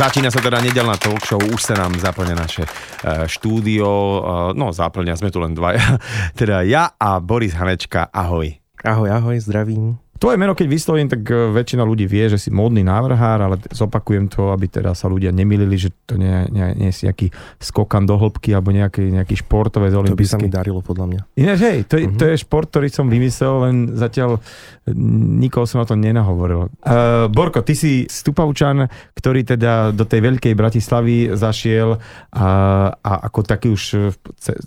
Začína sa teda nedelná talk show, už sa nám zaplňa naše uh, štúdio, uh, no zaplňa, sme tu len dvaja, teda ja a Boris Hanečka, ahoj. Ahoj, ahoj, zdravím. Tvoje meno, keď vyslovím, tak e, väčšina ľudí vie, že si módny návrhár, ale zopakujem to, aby teda sa ľudia nemilili, že to nie, nie, nie je nejaký skokan do hĺbky alebo nejaký, nejaký športové z To by sa mi darilo, podľa mňa. Ináč, hej, to, uh-huh. to je šport, ktorý som vymyslel, len zatiaľ nikoho som na to nenahovoril. Uh, Borko, ty si stupavčan, ktorý teda do tej veľkej Bratislavy zašiel a, a ako taký už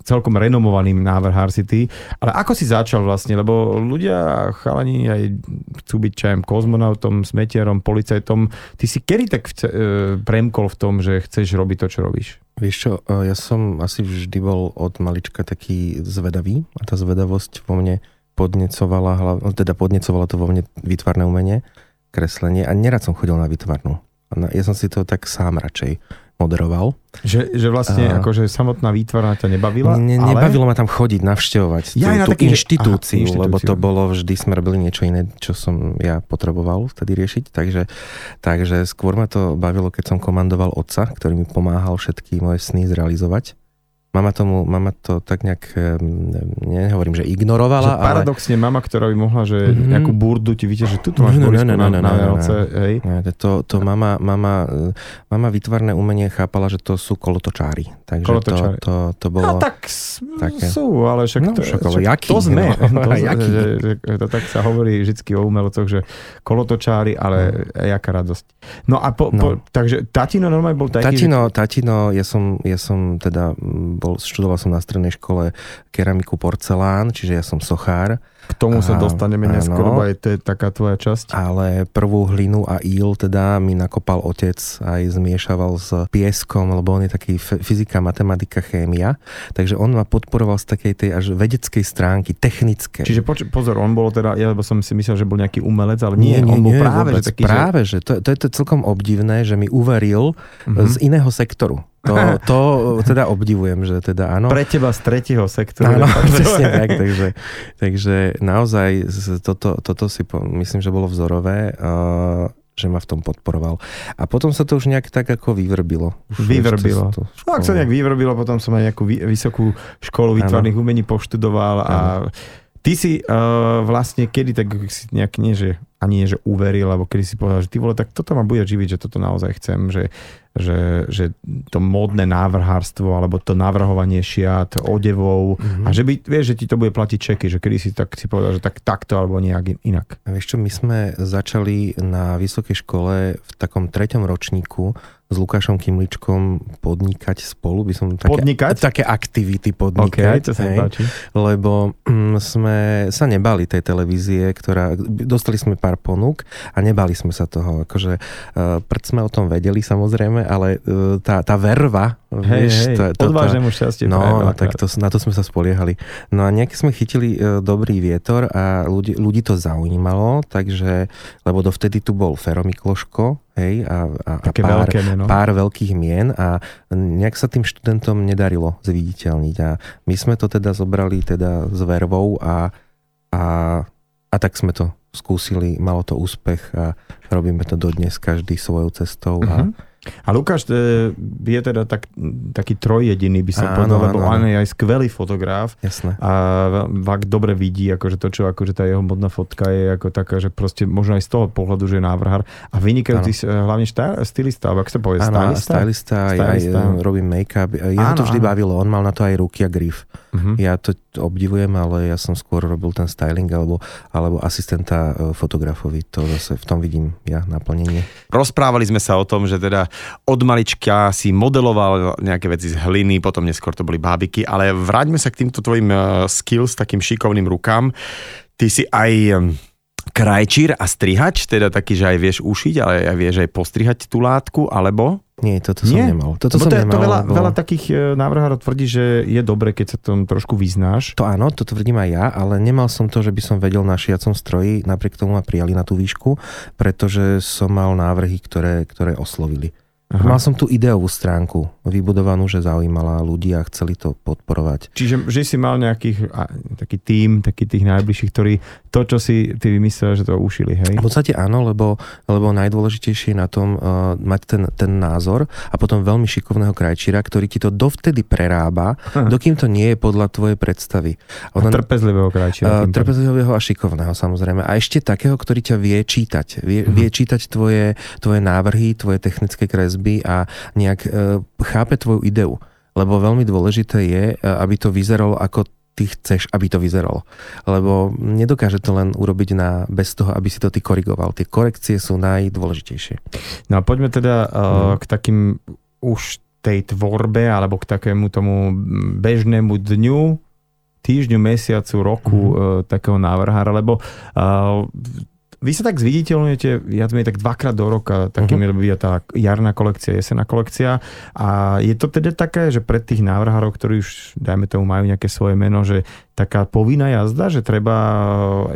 celkom renomovaným návrhár si ty. Ale ako si začal vlastne? Lebo ľudia, chalani aj chcú byť čajem kozmonautom, smetierom, policajtom. Ty si kedy tak chce, e, premkol v tom, že chceš robiť to, čo robíš? Vieš čo, e, ja som asi vždy bol od malička taký zvedavý a tá zvedavosť vo mne podnecovala, teda podnecovala to vo mne výtvarné umenie, kreslenie a nerad som chodil na výtvarnú. Ja som si to tak sám radšej moderoval. Že, že vlastne uh, akože samotná výtvarná ťa nebavila? Ne, ale... Nebavilo ma tam chodiť, navštevovať ja, tú, ja, tú taký, inštitúciu, aha, inštitúciu, lebo to bolo vždy, sme robili niečo iné, čo som ja potreboval vtedy riešiť, takže, takže skôr ma to bavilo, keď som komandoval otca, ktorý mi pomáhal všetky moje sny zrealizovať. Mama, tomu, mama to tak nejak, nehovorím, že ignorovala, že paradoxne mama, ktorá by mohla, že mm-hmm. nejakú burdu ti že tu máš no, no, no, no, no, na, no, no, hej. To, to mama, mama, mama vytvarné umenie chápala, že to sú kolotočári. Takže kolotočári. To, to, to bolo... No tak také... sú, ale však, no, to, však, ale jaký, to sme. No, to, jaký? Že, že, to tak sa hovorí vždy o umelcoch, že kolotočári, ale no. jaká radosť. No a po, no. po, takže tatino normálne bol taký... Tatino, že... tatino ja, som, ja som teda bol, študoval som na strednej škole keramiku porcelán, čiže ja som sochár. K tomu sa dostaneme neskôr, lebo aj to je taká tvoja časť. Ale prvú hlinu a íl teda mi nakopal otec, aj zmiešaval s pieskom, lebo on je taký fyzika, matematika, chémia. Takže on ma podporoval z takej tej až vedeckej stránky, technické. Čiže poč- pozor, on bol teda, ja lebo som si myslel, že bol nejaký umelec, ale nie, nie, nie on bol nie, práve, vôbec, že taký, práve, že... že to, to je to celkom obdivné, že mi uveril mm-hmm. z iného sektoru. To, to teda obdivujem, že teda áno. Pre teba z tretieho sektoru. Áno, presne tak, takže, takže naozaj toto, toto si myslím, že bolo vzorové. Uh, že ma v tom podporoval. A potom sa to už nejak tak ako vyvrbilo. Už vyvrbilo. To, no, ak sa nejak vyvrbilo, potom som aj nejakú vysokú školu výtvarných umení poštudoval a ty si uh, vlastne kedy tak si nejak nie, že ani nie, že uveril, alebo kedy si povedal, že ty vole, tak toto ma bude živiť, že toto naozaj chcem, že, že, že to módne návrhárstvo, alebo to navrhovanie šiat, odevov, mm-hmm. a že by, vieš, že ti to bude platiť čeky, že kedy si tak si povedal, že tak takto, alebo nejak inak. A vieš čo, my sme začali na vysokej škole v takom treťom ročníku s Lukášom Kimličkom podnikať spolu, by som také, podnikať? také aktivity podnikať, okay, to sa hej, lebo mm, sme sa nebali tej televízie, ktorá, dostali sme pár ponúk a nebali sme sa toho, akože uh, prd sme o tom vedeli samozrejme, ale uh, tá, tá verva, hej, vieš, hej, to, to, odvážnemu šťastie. No, tak to, na to sme sa spoliehali. No a nejaký sme chytili uh, dobrý vietor a ľudí, ľudí to zaujímalo, takže, lebo dovtedy tu bol Fero Mikloško, hej, a, a, a pár, pár veľkých mien a nejak sa tým študentom nedarilo zviditeľniť a my sme to teda zobrali teda s vervou a, a, a tak sme to skúsili, malo to úspech a robíme to dodnes každý svojou cestou a mm-hmm a Lukáš e, je teda tak, taký trojjediný, by som áno, povedal, lebo áno, on je aj skvelý fotograf. Jasné. A fakt dobre vidí, akože to, čo akože tá jeho modná fotka je ako taká, že proste možno aj z toho pohľadu, že je návrhár. A vynikajúci hlavne štá, stylista, alebo ak sa povie, áno, stylista? stylista, stylista. aj robím make-up. Jeho áno, to vždy áno. bavilo, on mal na to aj ruky a grif. Uh-huh. Ja to obdivujem, ale ja som skôr robil ten styling alebo, alebo asistenta e, fotografovi. To zase v tom vidím ja naplnenie. Rozprávali sme sa o tom, že teda od malička si modeloval nejaké veci z hliny, potom neskôr to boli bábiky, ale vráťme sa k týmto tvojim eh, skills, takým šikovným rukám. Ty si aj krajčír a strihač, teda taký, že aj vieš ušiť, ale aj vieš aj postrihať tú látku, alebo? Nie, toto som Nie? nemal. Toto som to, nemal, to veľa, lebo... veľa takých e, návrhárov tvrdí, že je dobre, keď sa tom trošku vyznáš. To áno, to tvrdím aj ja, ale nemal som to, že by som vedel na šiacom stroji, napriek tomu ma prijali na tú výšku, pretože som mal návrhy, ktoré, ktoré oslovili. Aha. Mal som tú ideovú stránku vybudovanú, že zaujímala ľudí a chceli to podporovať. Čiže že si mal nejakých, taký tím, taký tých najbližších, ktorí to, čo si ty vymyslel, že to ušili, hej? V podstate áno, lebo, lebo najdôležitejšie je na tom uh, mať ten, ten názor a potom veľmi šikovného krajčíra, ktorý ti to dovtedy prerába, Aha. dokým to nie je podľa tvojej predstavy. Ona, a trpezlivého krajčíra. Uh, trpezlivého a šikovného samozrejme. A ešte takého, ktorý ťa vie čítať. Vie, uh-huh. vie čítať tvoje, tvoje návrhy, tvoje technické kresby a nejak uh, chápe tvoju ideu. Lebo veľmi dôležité je, aby to vyzeralo ako ty chceš, aby to vyzeralo. Lebo nedokáže to len urobiť na, bez toho, aby si to ty korigoval. Tie korekcie sú najdôležitejšie. No a poďme teda uh, hmm. k takým už tej tvorbe, alebo k takému tomu bežnému dňu, týždňu, mesiacu, roku hmm. uh, takého návrhára, lebo uh, vy sa tak zviditeľujete viac menej tak dvakrát do roka, takým uh-huh. je tá jarná kolekcia, jesená kolekcia a je to teda také, že pre tých návrhárov, ktorí už, dajme tomu, majú nejaké svoje meno, že taká povinná jazda, že treba,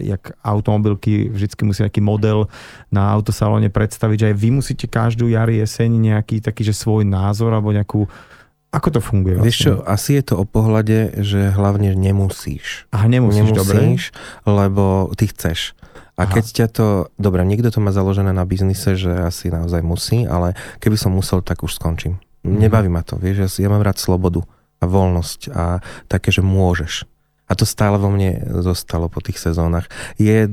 jak automobilky, vždycky musí nejaký model na autosalóne predstaviť, že aj vy musíte každú jar, jeseň nejaký taký, že svoj názor alebo nejakú ako to funguje? Vlastne? Vieš čo, asi je to o pohľade, že hlavne nemusíš. Aha, nemusíš, nemusíš dobre. lebo ty chceš. A Aha. keď ťa to, dobre, niekto to má založené na biznise, že asi naozaj musí, ale keby som musel, tak už skončím. Mm. Nebaví ma to, vieš, ja, ja mám rád slobodu a voľnosť a také, že môžeš. A to stále vo mne zostalo po tých sezónach. Je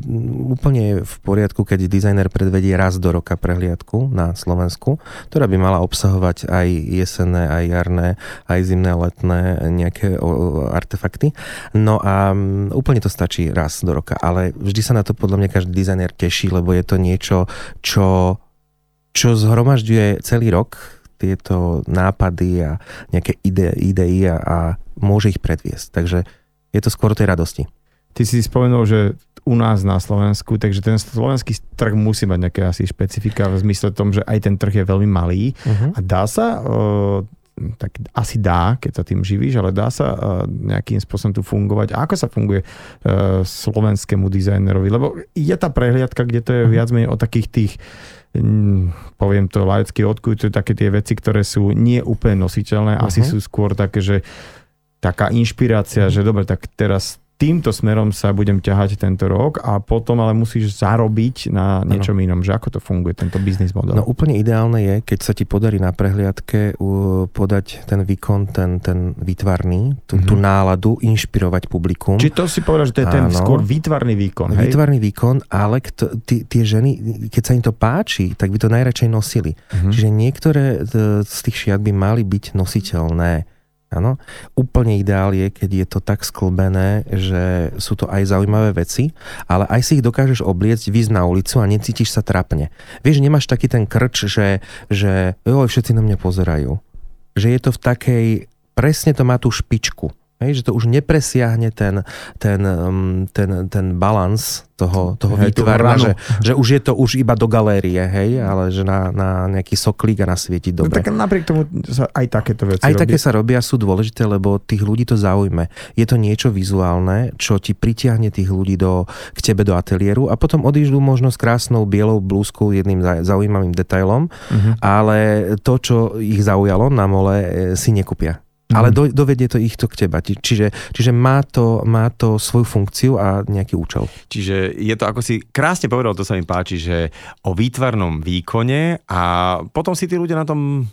úplne v poriadku, keď dizajner predvedie raz do roka prehliadku na Slovensku, ktorá by mala obsahovať aj jesenné, aj jarné, aj zimné, letné nejaké artefakty. No a úplne to stačí raz do roka, ale vždy sa na to podľa mňa každý dizajner teší, lebo je to niečo, čo, čo zhromažďuje celý rok, tieto nápady a nejaké ide, idei a, a môže ich predviesť. Takže je to skôr tej radosti. Ty si spomenul, že u nás na Slovensku, takže ten slovenský trh musí mať nejaké asi špecifika v zmysle tom, že aj ten trh je veľmi malý uh-huh. a dá sa tak asi dá, keď sa tým živíš, ale dá sa nejakým spôsobom tu fungovať. A ako sa funguje slovenskému dizajnerovi? Lebo je tá prehliadka, kde to je mhm. viac menej o takých tých poviem to laicky odkujú, to také tie veci, ktoré sú nie úplne nositeľné, uh-huh. asi sú skôr také, že taká inšpirácia, že dobre, tak teraz týmto smerom sa budem ťahať tento rok a potom ale musíš zarobiť na niečom ano. inom, že ako to funguje, tento biznis model. No úplne ideálne je, keď sa ti podarí na prehliadke podať ten výkon, ten, ten výtvarný, tú, mm-hmm. tú náladu, inšpirovať publikum. Či to si povedal, že to je ten Áno, skôr výtvarný výkon, hej? Výtvarný výkon, ale kto, tí, tie ženy, keď sa im to páči, tak by to najradšej nosili. Mm-hmm. Čiže niektoré z tých šiat by mali byť nositeľné Áno. Úplne ideál je, keď je to tak sklbené, že sú to aj zaujímavé veci, ale aj si ich dokážeš obliecť, výsť na ulicu a necítiš sa trapne. Vieš, nemáš taký ten krč, že, že joj, všetci na mňa pozerajú. Že je to v takej, presne to má tú špičku. Hej, že to už nepresiahne ten, ten, um, ten, ten balans toho, toho hej, výtvarna, že, že už je to už iba do galérie, hej, ale že na, na nejaký soklík a nasvietiť no dobre. No, tak napriek tomu sa aj takéto veci Aj robí. také sa robia, sú dôležité, lebo tých ľudí to zaujme. Je to niečo vizuálne, čo ti pritiahne tých ľudí do, k tebe do ateliéru a potom odíždú možno s krásnou bielou blúzkou jedným zaujímavým detailom, uh-huh. ale to, čo ich zaujalo na mole, e, si nekúpia. Ale mhm. do, dovedie to ich to k teba. Čiže, čiže má, to, má to svoju funkciu a nejaký účel. Čiže je to, ako si krásne povedal, to sa mi páči, že o výtvarnom výkone a potom si tí ľudia na tom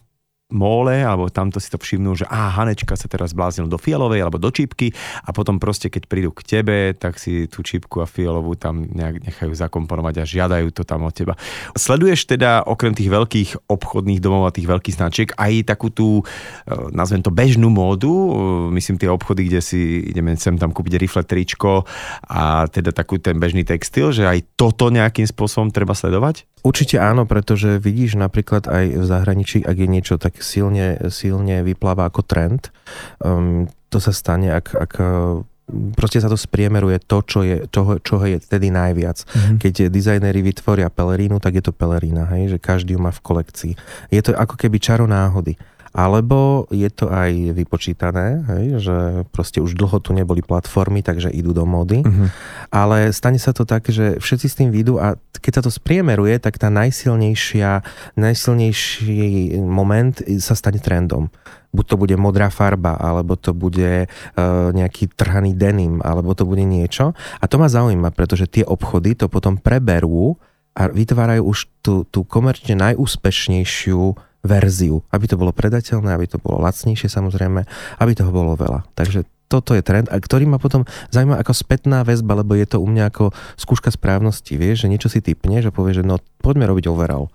móle, alebo tamto si to všimnú, že á, Hanečka sa teraz bláznil do fialovej alebo do čípky a potom proste, keď prídu k tebe, tak si tú čípku a fialovú tam nejak nechajú zakomponovať a žiadajú to tam od teba. Sleduješ teda okrem tých veľkých obchodných domov a tých veľkých značiek aj takú tú, e, nazvem to bežnú módu, e, myslím tie obchody, kde si ideme sem tam kúpiť rifle tričko a teda takú ten bežný textil, že aj toto nejakým spôsobom treba sledovať? Určite áno, pretože vidíš napríklad aj v zahraničí, ak je niečo tak silne, silne vypláva ako trend, um, to sa stane, ak, ak uh, proste sa to spriemeruje to, čo je, toho, čoho je tedy najviac. Mm-hmm. Keď dizajnéri vytvoria pelerínu, tak je to pelerína, hej, že každý ju má v kolekcii. Je to ako keby čaro náhody. Alebo je to aj vypočítané, hej, že proste už dlho tu neboli platformy, takže idú do módy. Uh-huh. Ale stane sa to tak, že všetci s tým výjdu a keď sa to spriemeruje, tak tá najsilnejšia, najsilnejší moment sa stane trendom buď to bude modrá farba, alebo to bude uh, nejaký trhaný denim, alebo to bude niečo. A to ma zaujíma, pretože tie obchody to potom preberú a vytvárajú už tú, tú komerčne najúspešnejšiu verziu, aby to bolo predateľné, aby to bolo lacnejšie samozrejme, aby toho bolo veľa. Takže toto je trend, a ktorý ma potom zaujíma ako spätná väzba, lebo je to u mňa ako skúška správnosti, vieš, že niečo si typne, že povie, že no poďme robiť overall.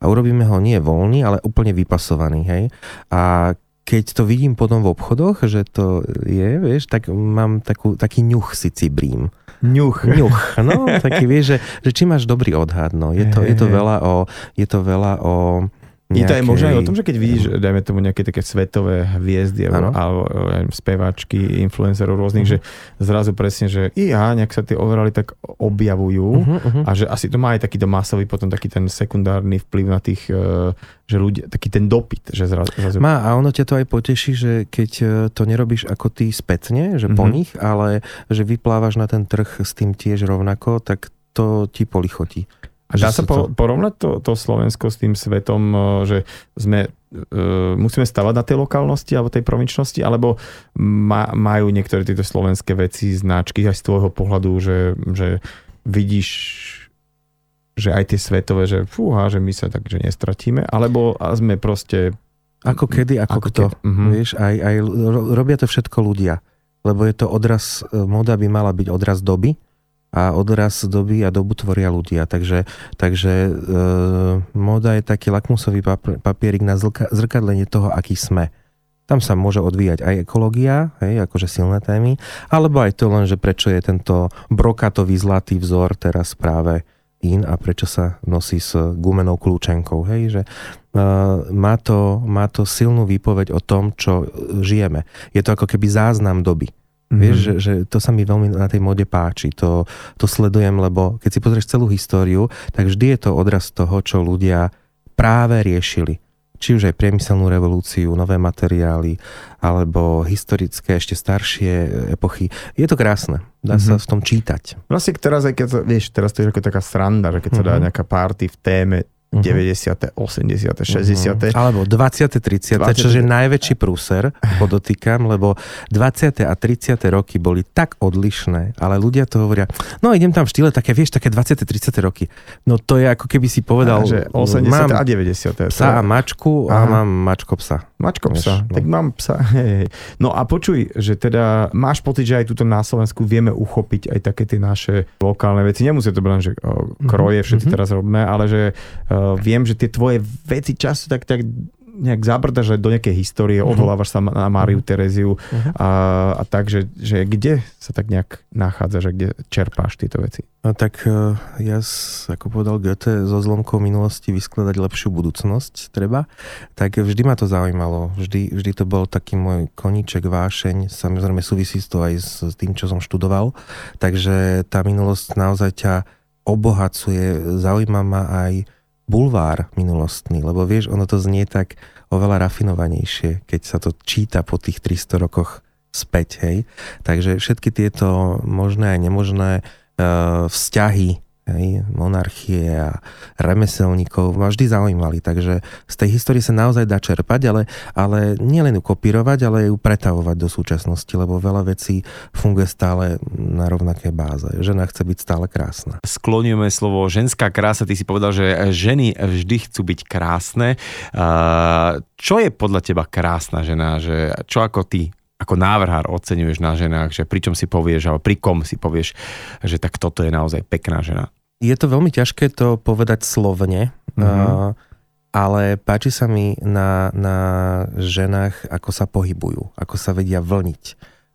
A urobíme ho nie voľný, ale úplne vypasovaný, hej. A keď to vidím potom v obchodoch, že to je, vieš, tak mám takú, taký ňuch si cibrím. Ňuch. Ňuch, no, taký vieš, že, že či máš dobrý odhad, no. Je to, je to veľa o, je to veľa o Nejakej... Je to aj možno aj o tom, že keď vidíš, dajme tomu nejaké také svetové hviezdy alebo, alebo speváčky, influencerov rôznych, uh-huh. že zrazu presne, že ja, nejak sa tie overali tak objavujú uh-huh, uh-huh. a že asi to má aj takýto masový potom taký ten sekundárny vplyv na tých, e, že ľudia, taký ten dopyt. Že zrazu, zrazu... Má a ono ťa to aj poteší, že keď e, to nerobíš ako ty spätne, že uh-huh. po nich, ale že vyplávaš na ten trh s tým tiež rovnako, tak to ti polichotí. A dá sa po, to... porovnať to, to Slovensko s tým svetom, e, že sme, uh, musíme stavať na tej lokálnosti alebo tej provinčnosti, alebo ma, majú niektoré tieto slovenské veci, značky aj z tvojho pohľadu, že, že vidíš že aj tie svetové, že fúha, že my sa tak, že nestratíme, alebo sme proste... Ako kedy, ako, ako kto. Kedy. Uh-huh. Vieš, aj, aj robia to všetko ľudia. Lebo je to odraz, e, moda by mala byť odraz doby, a odraz doby a dobu tvoria ľudia. Takže, takže e, moda je taký lakmusový papierik na zrka, zrkadlenie toho, aký sme. Tam sa môže odvíjať aj ekológia, hej, akože silné témy, alebo aj to len, že prečo je tento brokatový zlatý vzor teraz práve in a prečo sa nosí s gumenou kľúčenkou. Hej, že uh, má, to, má to silnú výpoveď o tom, čo žijeme. Je to ako keby záznam doby. Mm-hmm. Vieš, že, že to sa mi veľmi na tej mode páči, to, to sledujem, lebo keď si pozrieš celú históriu, tak vždy je to odraz toho, čo ľudia práve riešili. Či už aj priemyselnú revolúciu, nové materiály, alebo historické, ešte staršie epochy. Je to krásne. Dá mm-hmm. sa v tom čítať. Vlastne teraz, aj keď, vieš, teraz to je ako taká sranda, že keď mm-hmm. sa dá mhm. nejaká party v téme Uh-huh. 90., 80., 60. Uh-huh. Alebo 20., 30., 20. čo je najväčší prúser, podotýkam, lebo 20. a 30. roky boli tak odlišné, ale ľudia to hovoria, no idem tam v štýle také, vieš, také 20. 30. roky. No to je ako keby si povedal, a, že 80. mám a 90. Psa a mačku a mám mačko psa. Mačko psa, no. tak mám psa. No a počuj, že teda máš pocit, že aj tuto na Slovensku vieme uchopiť aj také tie naše lokálne veci. Nemusí to byť len, že kroje všetci uh-huh. teraz robíme, ale že uh, viem, že tie tvoje veci často tak, tak nejak zabrdaš do nejakej histórie, uh-huh. odvolávaš sa na Máriu uh-huh. Tereziu uh-huh. a, a tak, že, že kde sa tak nejak nachádzaš a kde čerpáš tieto veci? No tak uh, ja, ako povedal Goethe, so zlomkou minulosti vyskladať lepšiu budúcnosť treba, tak vždy ma to zaujímalo. Vždy, vždy to bol taký môj koníček, vášeň, samozrejme súvisí to aj s tým, čo som študoval, takže tá minulosť naozaj ťa obohacuje, zaujíma ma aj bulvár minulostný, lebo vieš, ono to znie tak oveľa rafinovanejšie, keď sa to číta po tých 300 rokoch späť, hej. Takže všetky tieto možné a nemožné uh, vzťahy hej, monarchie a remeselníkov ma vždy zaujímali, takže z tej histórie sa naozaj dá čerpať, ale, ale nielen ju kopírovať, ale ju pretavovať do súčasnosti, lebo veľa vecí funguje stále na rovnaké báze. Žena chce byť stále krásna. Skloníme slovo ženská krása, ty si povedal, že ženy vždy chcú byť krásne. Čo je podľa teba krásna žena? Že čo ako ty ako návrhár oceňuješ na ženách, že pričom si povieš, alebo pri kom si povieš, že tak toto je naozaj pekná žena? Je to veľmi ťažké to povedať slovne, mm-hmm. uh, ale páči sa mi na, na ženách, ako sa pohybujú, ako sa vedia vlniť,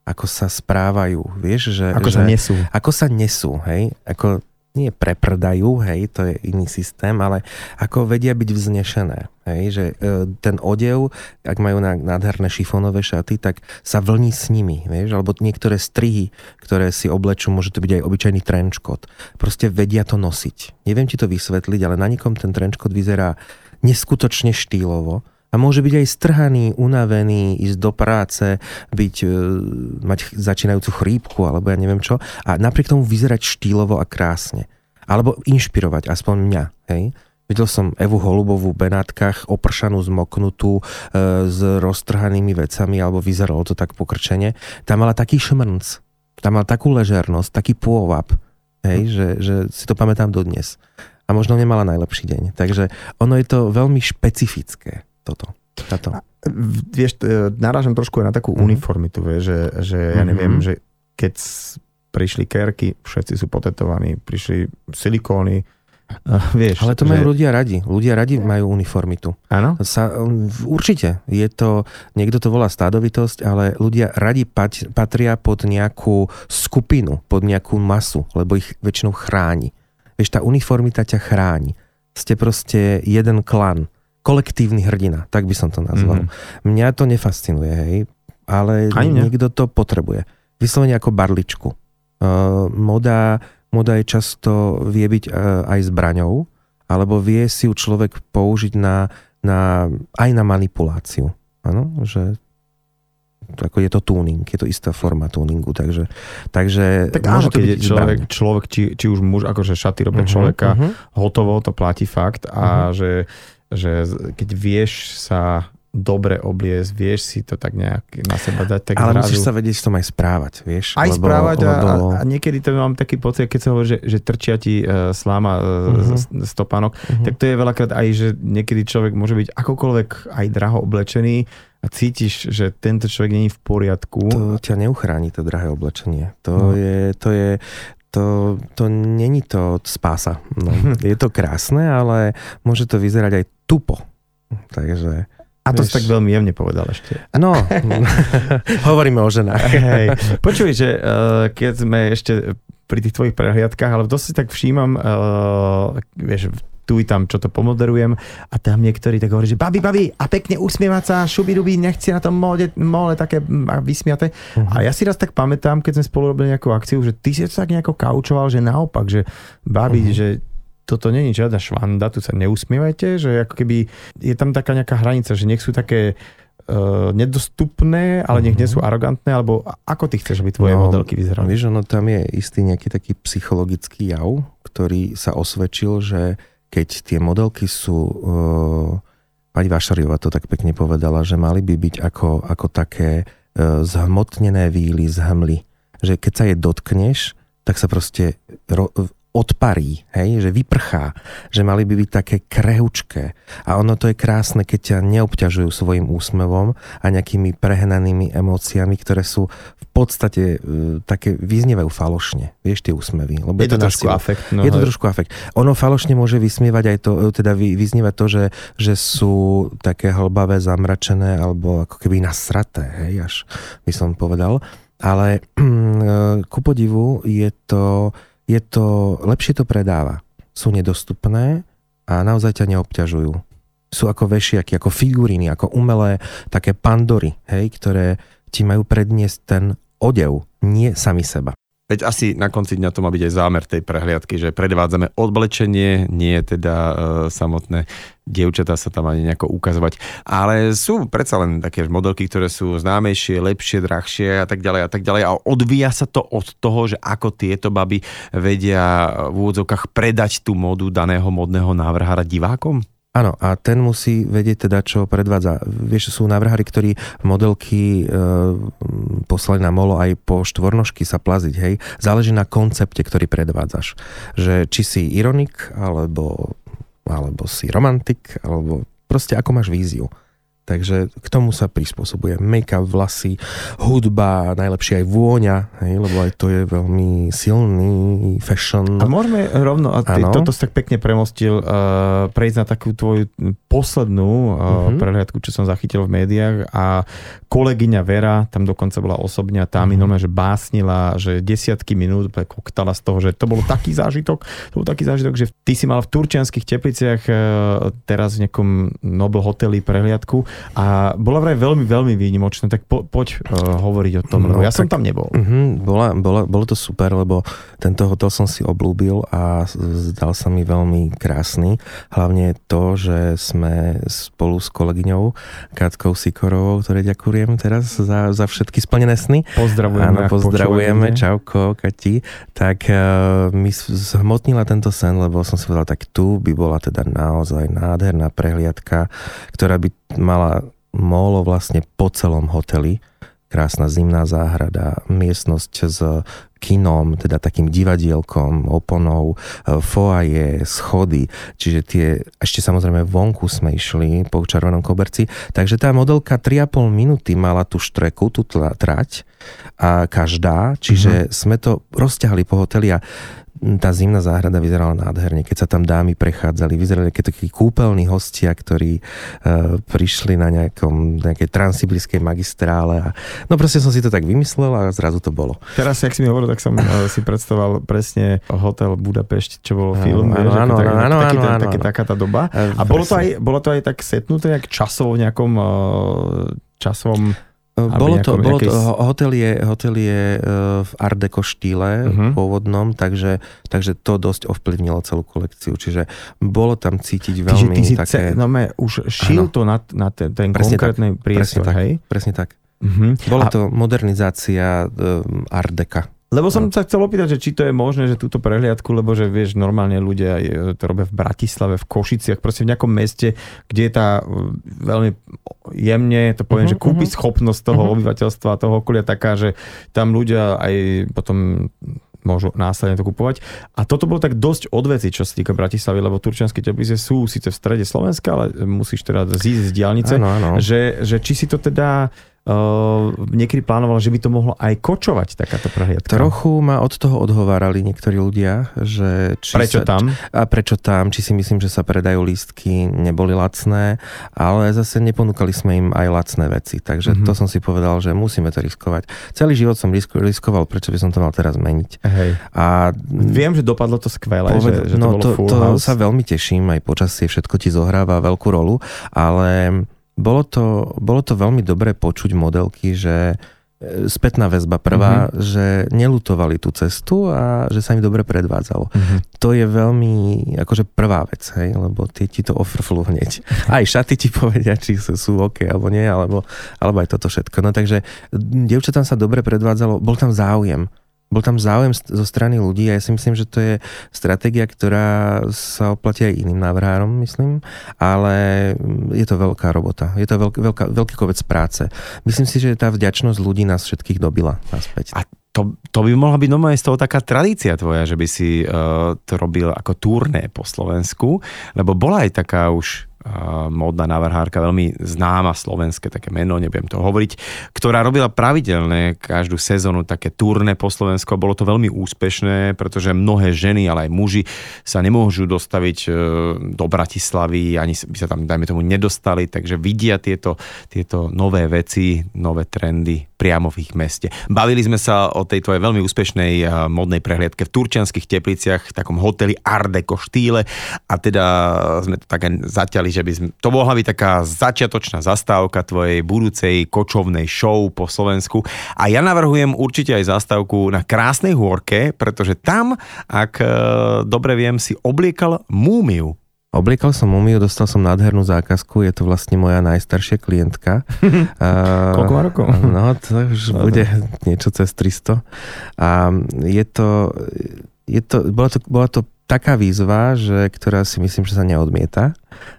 ako sa správajú, vieš, že... Ako že, sa nesú. Ako sa nesú, hej, ako nie preprdajú, hej, to je iný systém, ale ako vedia byť vznešené. Hej, že e, ten odev, ak majú nádherné šifónové šaty, tak sa vlní s nimi, vieš, alebo niektoré strihy, ktoré si oblečú, môže to byť aj obyčajný trenčkot. Proste vedia to nosiť. Neviem ti to vysvetliť, ale na nikom ten trenčkot vyzerá neskutočne štýlovo A môže byť aj strhaný, unavený, ísť do práce, byť, e, mať začínajúcu chrípku alebo ja neviem čo. A napriek tomu vyzerať štýlovo a krásne. Alebo inšpirovať, aspoň mňa. Hej? Videl som Evu Holubovú v Benátkach, opršanú, zmoknutú, e, s roztrhanými vecami, alebo vyzeralo to tak pokrčene. Tam mala taký šmrnc, tam mala takú ležernosť, taký pôvab, hej, hm. že, že si to pamätám dodnes. A možno nemala najlepší deň. Takže ono je to veľmi špecifické toto. Táto. Vieš, e, narážam trošku aj na takú mm-hmm. uniformitu, vieš, že, že ja mhm. neviem, mm-hmm. že keď prišli kerky, všetci sú potetovaní, prišli silikóny, Uh, vieš, Ale to majú že... ľudia radi. Ľudia radi majú uniformitu. Áno? Sa, určite. Je to, niekto to volá stádovitosť, ale ľudia radi pat, patria pod nejakú skupinu, pod nejakú masu, lebo ich väčšinou chráni. Vieš, tá uniformita ťa chráni. Ste proste jeden klan kolektívny hrdina, tak by som to nazval. Mm-hmm. Mňa to nefascinuje, hej, ale niekto to potrebuje. Vyslovene ako barličku. Uh, moda, moda je často vie byť uh, aj zbraňou, alebo vie si ju človek použiť na, na, aj na manipuláciu. Áno, že ako je to tuning, je to istá forma tuningu, takže, takže tak môže áno, to byť človek, človek či, či už muž, akože šaty robia uh-huh, človeka, uh-huh. hotovo, to platí fakt a uh-huh. že že keď vieš sa dobre obliecť, vieš si to tak nejak na seba dať. Tak Ale zrazu... musíš sa vedieť s tom aj správať, vieš? Aj lebo, správať a, lebo... a, a niekedy to mám taký pocit, keď sa hovorí, že, že trčia ti uh, sláma uh, uh-huh. stopánok, uh-huh. tak to je veľakrát aj, že niekedy človek môže byť akokoľvek aj draho oblečený a cítiš, že tento človek není v poriadku. To ťa neuchráni, to drahé oblečenie. To, no. je, to je, to, to není to spása. No, je to krásne, ale môže to vyzerať aj tupo. Takže... A to vieš... si tak veľmi jemne povedal ešte. No, hovoríme o ženách. Hej. Počuj, že uh, keď sme ešte pri tých tvojich prehliadkách, ale dosť si tak všímam, uh, vieš, tu i tam, čo to pomoderujem a tam niektorí tak hovorí, že babi, babi a pekne usmievať sa, šubi ruby, nechci na tom mole, mole také vysmiate. Uh-huh. A ja si raz tak pamätám, keď sme spolu robili nejakú akciu, že ty si to tak nejako kaučoval, že naopak, že babi, uh-huh. že toto není žiadna švanda, tu sa neusmievajte, že ako keby je tam taká nejaká hranica, že nech sú také uh, nedostupné, ale nech nie sú mhm. arogantné, alebo ako ty chceš, aby tvoje no, modelky vyzerali? Vieš, ono tam je istý nejaký taký psychologický jav, ktorý sa osvedčil, že keď tie modelky sú, uh, pani Vašariová to tak pekne povedala, že mali by byť ako, ako také uh, zhmotnené víly z hmly. Že keď sa je dotkneš, tak sa proste ro- odparí, hej, že vyprchá, že mali by byť také krehučké. A ono to je krásne, keď ťa neobťažujú svojim úsmevom a nejakými prehnanými emóciami, ktoré sú v podstate uh, také vyznievajú falošne. Vieš tie úsmevy. Lebo je to, to trošku afekt. No, je to trošku afekt. Ono falošne môže vysmievať aj to, e, teda vy, vyznievať to, že, že sú také hlbavé, zamračené alebo ako keby nasraté, hej, až by som povedal. Ale ku podivu je to je to, lepšie to predáva. Sú nedostupné a naozaj ťa neobťažujú. Sú ako vešiaky, ako figuríny, ako umelé také pandory, hej, ktoré ti majú predniesť ten odev, nie sami seba. Veď asi na konci dňa to má byť aj zámer tej prehliadky, že predvádzame odblečenie, nie teda e, samotné dievčatá sa tam ani nejako ukazovať. Ale sú predsa len také modelky, ktoré sú známejšie, lepšie, drahšie a tak ďalej a tak ďalej. A odvíja sa to od toho, že ako tieto baby vedia v úvodzovkách predať tú modu daného modného návrhára divákom? Áno, a ten musí vedieť teda, čo predvádza. Vieš, sú návrhári, ktorí modelky e, poslali na molo aj po štvornožky sa plaziť, hej. Záleží na koncepte, ktorý predvádzaš. Že či si ironik, alebo, alebo si romantik, alebo proste ako máš víziu. Takže k tomu sa prispôsobuje make-up, vlasy, hudba, najlepšie aj vôňa, hej, lebo aj to je veľmi silný fashion. A môžeme rovno, a ty ano. toto si tak pekne premostil, uh, prejsť na takú tvoju poslednú uh, uh-huh. prehliadku, čo som zachytil v médiách a kolegyňa Vera, tam dokonca bola osobne a tá uh-huh. mi normálne, že básnila, že desiatky minút koktala z toho, že to bol taký zážitok, to bol taký zážitok, že ty si mal v turčianských tepliciach uh, teraz v nejakom Nobel hoteli prehliadku a bola vraj veľmi, veľmi výnimočná, tak po, poď uh, hovoriť o tom, no, ja tak, som tam nebol. Uh-huh, bola, bola, bolo to super, lebo tento hotel som si oblúbil a zdal sa mi veľmi krásny. Hlavne to, že sme spolu s kolegyňou Katkou Sikorovou, ktoré ďakujem teraz za, za všetky splnené sny. Pozdravujeme. Áno, pozdravujeme, čauko, Kati. Tak uh, mi zhmotnila tento sen, lebo som si povedal, tak tu by bola teda naozaj nádherná prehliadka, ktorá by mala molo vlastne po celom hoteli. Krásna zimná záhrada, miestnosť s kinom, teda takým divadielkom, oponou, e, foaje, schody, čiže tie, ešte samozrejme vonku sme išli po červenom koberci, takže tá modelka 3,5 minúty mala tú štreku, tú trať a každá, čiže mm-hmm. sme to rozťahli po hoteli a tá zimná záhrada vyzerala nádherne, keď sa tam dámy prechádzali, vyzerali ako takí kúpeľní hostia, ktorí uh, prišli na nejakom, nejakej transsibirskej magistrále. A, no proste som si to tak vymyslel a zrazu to bolo. Teraz, jak si mi hovoril, tak som uh, si predstavoval presne hotel Budapešť, čo bol film. Áno, áno, áno, taká tá doba. A bolo to, aj, bolo to aj tak setnuté, jak časovo v nejakom uh, časovom bolo to, bolo to, hotel je, hotel je e, v Art Deco štýle uh-huh. pôvodnom, takže, takže to dosť ovplyvnilo celú kolekciu, čiže bolo tam cítiť veľmi ty, ty si také... Ce, no me, už šil to na, na ten, ten konkrétny priestor, presne hej? Tak, presne tak. Uh-huh. Bola A... to modernizácia um, Art Deca. Lebo som no. sa chcel opýtať, že či to je možné, že túto prehliadku, lebo že vieš, normálne ľudia to robia v Bratislave, v Košiciach, proste v nejakom meste, kde je tá uh, veľmi jemne, to poviem, uh-huh, že kúpi uh-huh. schopnosť toho uh-huh. obyvateľstva, toho okolia taká, že tam ľudia aj potom môžu následne to kupovať. A toto bolo tak dosť odveci, čo sa týka Bratislavy, lebo turčianske Teplice sú síce v strede Slovenska, ale musíš teda zísť z diálnice, ano, ano. Že, že či si to teda Uh, niekedy plánoval, že by to mohlo aj kočovať takáto prehliadka. Trochu ma od toho odhovárali niektorí ľudia, že či prečo sa, tam? A prečo tam, či si myslím, že sa predajú lístky, neboli lacné, ale zase neponúkali sme im aj lacné veci, takže mm-hmm. to som si povedal, že musíme to riskovať. Celý život som risko, riskoval, prečo by som to mal teraz meniť. Hej. A Viem, že dopadlo to skvelé, poved- že, že no, to bolo to, full to house. sa veľmi teším, aj počasie všetko ti zohráva veľkú rolu, ale bolo to, bolo to veľmi dobré počuť modelky, že e, spätná väzba prvá, mm-hmm. že nelutovali tú cestu a že sa im dobre predvádzalo. Mm-hmm. To je veľmi, akože prvá vec, hej, lebo tie ti to ofrflú hneď. Aj šaty ti povedia, či sú, sú OK alebo nie, alebo, alebo aj toto všetko. No takže dievčatám sa dobre predvádzalo, bol tam záujem bol tam záujem zo strany ľudí a ja si myslím, že to je stratégia, ktorá sa oplatí aj iným návrhárom, myslím, ale je to veľká robota. Je to veľk, veľká, veľký kovec práce. Myslím si, že tá vďačnosť ľudí nás všetkých dobila naspäť. A to, to by mohla byť normálne z toho taká tradícia tvoja, že by si uh, to robil ako turné po Slovensku, lebo bola aj taká už módna návrhárka, veľmi známa slovenské také meno, nebudem to hovoriť, ktorá robila pravidelne každú sezónu také turné po Slovensku. Bolo to veľmi úspešné, pretože mnohé ženy, ale aj muži sa nemôžu dostaviť e, do Bratislavy, ani by sa tam, dajme tomu, nedostali, takže vidia tieto, tieto nové veci, nové trendy priamo v ich meste. Bavili sme sa o tej tvojej veľmi úspešnej e, modnej prehliadke v Turčianských tepliciach, v takom hoteli Ardeko štýle. A teda sme to tak zatiaľ že by sme, to mohla byť taká začiatočná zastávka tvojej budúcej kočovnej show po Slovensku. A ja navrhujem určite aj zastávku na Krásnej hôrke, pretože tam, ak e, dobre viem, si obliekal múmiu. Obliekal som mumiu, dostal som nádhernú zákazku, je to vlastne moja najstaršia klientka. Koľko má rokov? No, to už no, bude niečo cez 300. A je to, je to, bola to, bola to taká výzva, že, ktorá si myslím, že sa neodmieta.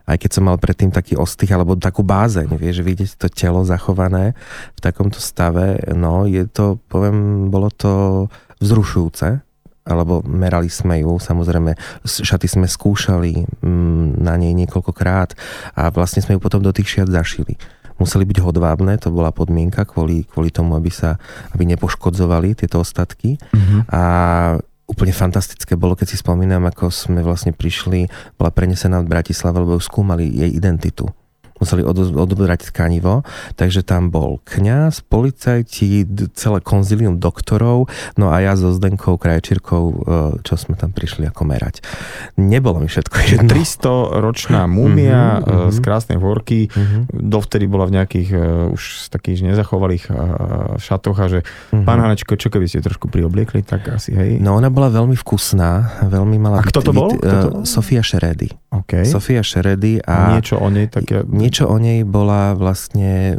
Aj keď som mal predtým taký ostých alebo takú bázeň, vieš, vidieť to telo zachované v takomto stave, no je to, poviem, bolo to vzrušujúce, alebo merali sme ju, samozrejme, šaty sme skúšali mm, na nej niekoľkokrát a vlastne sme ju potom do tých šiat zašili museli byť hodvábne, to bola podmienka kvôli, kvôli tomu, aby sa aby nepoškodzovali tieto ostatky. Mm-hmm. A úplne fantastické bolo, keď si spomínam, ako sme vlastne prišli, bola prenesená od Bratislava, lebo skúmali jej identitu. Museli odobrať tkanivo, takže tam bol kňaz, policajti, celé konzilium doktorov, no a ja so Zdenkou Krajčírkou, e, čo sme tam prišli ako merať. Nebolo mi všetko jedno. 300 ročná múmia uh-huh, uh-huh. z krásnej horky, uh-huh. dovtedy bola v nejakých uh, už takých nezachovalých šatoch a že uh-huh. pán Hanečko, čo keby ste trošku priobliekli, tak asi hej. No ona bola veľmi vkusná, veľmi mala... A kto to bol? Uh, Sofia Šeredy. Okay. Sofia Šeredy a... Niečo o nej tak ja... Niečo o nej bola vlastne,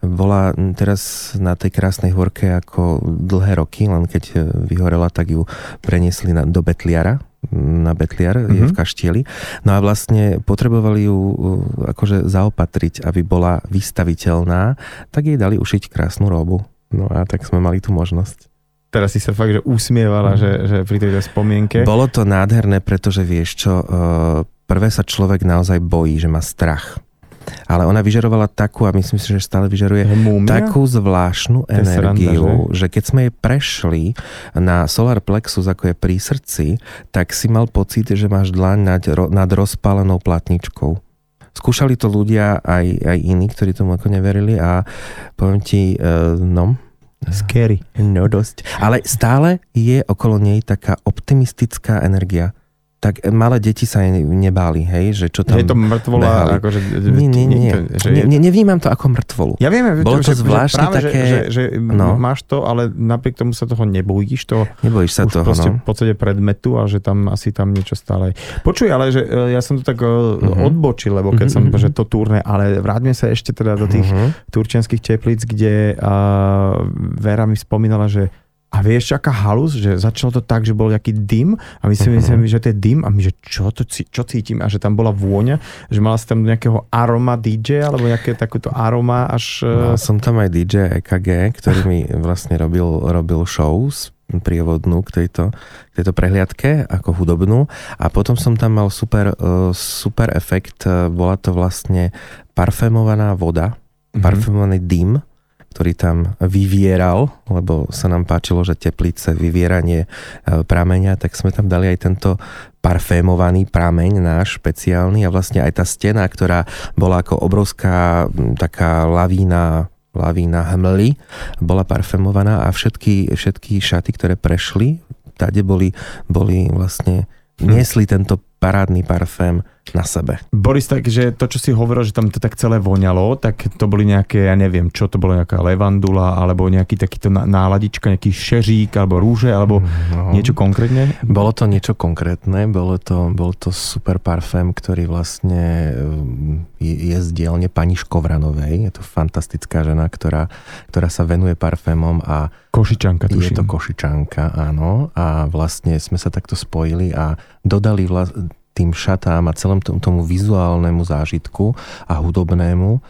bola teraz na tej krásnej horke ako dlhé roky, len keď e, vyhorela, tak ju preniesli na, do Betliara, na Betliar, mm-hmm. je v mhm. Kaštieli. No a vlastne potrebovali ju e, akože zaopatriť, aby bola vystaviteľná, tak jej dali ušiť krásnu robu. No a tak sme mali tú možnosť. Teraz si sa fakt, že usmievala, mm. že, že pri tejto spomienke. Bolo to nádherné, pretože vieš čo, uh, prvé sa človek naozaj bojí, že má strach. Ale ona vyžarovala takú, a myslím si, že stále vyžaruje, Múmia? takú zvláštnu energiu, sranda, že? že keď sme jej prešli na solar plexus, ako je pri srdci, tak si mal pocit, že máš dlaň nad, nad rozpálenou platničkou. Skúšali to ľudia aj, aj iní, ktorí tomu ako neverili a poviem ti, uh, no, Scary. No dosť. Ale stále je okolo nej taká optimistická energia tak malé deti sa nebáli, hej, že čo tam... Je to mŕtvola, akože... Nie, nie, nie. Že ne, ne, nevnímam to ako mŕtvolu. Ja viem, Bolo to, to zvláštne práve, také... Že, že, že no. máš to, ale napriek tomu sa toho nebojíš, to Nebojíš sa už toho, proste no. v podstate predmetu a že tam asi tam niečo stále... Počuj, ale že e, ja som to tak uh-huh. odbočil, lebo keď uh-huh. som, že to turné, ale vráťme sa ešte teda do tých uh-huh. turčianských teplíc, kde uh, Vera mi spomínala, že a vieš, aká halus, že začalo to tak, že bol nejaký dym a my si uh-huh. myslíme, že to je dym a my, že čo, to, čo cítim a že tam bola vôňa, že mala si tam nejakého aroma DJ alebo nejaké takúto aroma až... No, som tam aj DJ EKG, ktorý mi vlastne robil, robil shows prievodnú k tejto, k tejto prehliadke ako hudobnú a potom som tam mal super, e, super efekt, e, bola to vlastne parfémovaná voda, mm-hmm. parfémovaný dym ktorý tam vyvieral, lebo sa nám páčilo, že teplice, vyvieranie e, prameňa, tak sme tam dali aj tento parfémovaný prameň náš špeciálny a vlastne aj tá stena, ktorá bola ako obrovská taká lavína lavína hmly, bola parfémovaná a všetky, všetky šaty, ktoré prešli, tade boli, boli vlastne, hm. niesli tento parádny parfém na sebe. Boris, takže to, čo si hovoril, že tam to tak celé voňalo, tak to boli nejaké, ja neviem, čo to bolo, nejaká levandula, alebo nejaký takýto náladička, nejaký šeřík, alebo rúže, alebo no, niečo konkrétne? Bolo to niečo konkrétne, bolo to, bol to super parfém, ktorý vlastne eh, je, je z dielne pani Škovranovej. Je to fantastická žena, ktorá, ktorá sa venuje parfémom a Košičanka, tuším. Je to Košičanka, áno. A vlastne sme sa takto spojili a dodali vla- tým šatám a celom tomu vizuálnemu zážitku a hudobnému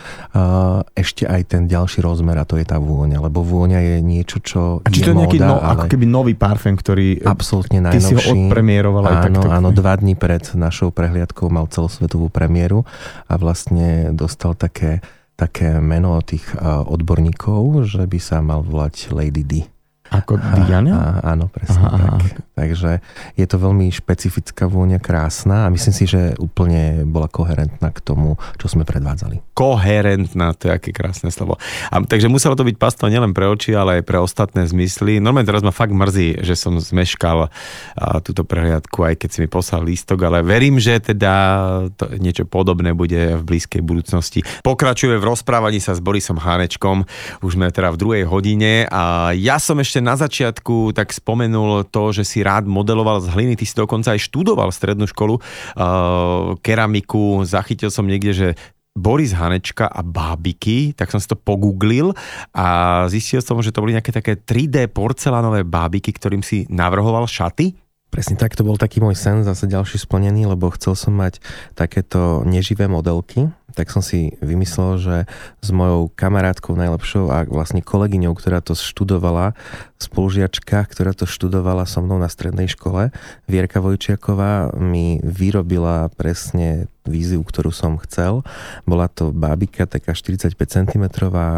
ešte aj ten ďalší rozmer a to je tá vôňa, lebo vôňa je niečo, čo A či je to je nejaký no, ale... ako keby nový parfém, ktorý absolútne ty najnovší. si ho odpremieroval aj áno, takto. Áno, dva dní pred našou prehliadkou mal celosvetovú premiéru a vlastne dostal také také meno tých odborníkov, že by sa mal volať Lady D. Ako Diana? Áno, presne aha, tak. Aha. Takže je to veľmi špecifická vôňa, krásna a myslím si, že úplne bola koherentná k tomu, čo sme predvádzali. Koherentná, to je aké krásne slovo. A, takže muselo to byť pasto nielen pre oči, ale aj pre ostatné zmysly. Normálne teraz ma fakt mrzí, že som zmeškal a, túto prehliadku, aj keď si mi poslal lístok, ale verím, že teda to, niečo podobné bude v blízkej budúcnosti. Pokračuje v rozprávaní sa s Borisom Hánečkom, už sme teda v druhej hodine a ja som ešte na začiatku tak spomenul to, že si rád modeloval z hliny, ty si dokonca aj študoval strednú školu uh, keramiku, zachytil som niekde, že Boris Hanečka a bábiky, tak som si to pogooglil a zistil som, že to boli nejaké také 3D porcelánové bábiky, ktorým si navrhoval šaty. Presne tak, to bol taký môj sen, zase ďalší splnený, lebo chcel som mať takéto neživé modelky, tak som si vymyslel, že s mojou kamarátkou najlepšou a vlastne kolegyňou, ktorá to študovala, spolužiačka, ktorá to študovala so mnou na strednej škole, Vierka Vojčiaková mi vyrobila presne víziu, ktorú som chcel. Bola to bábika, taká 45 cm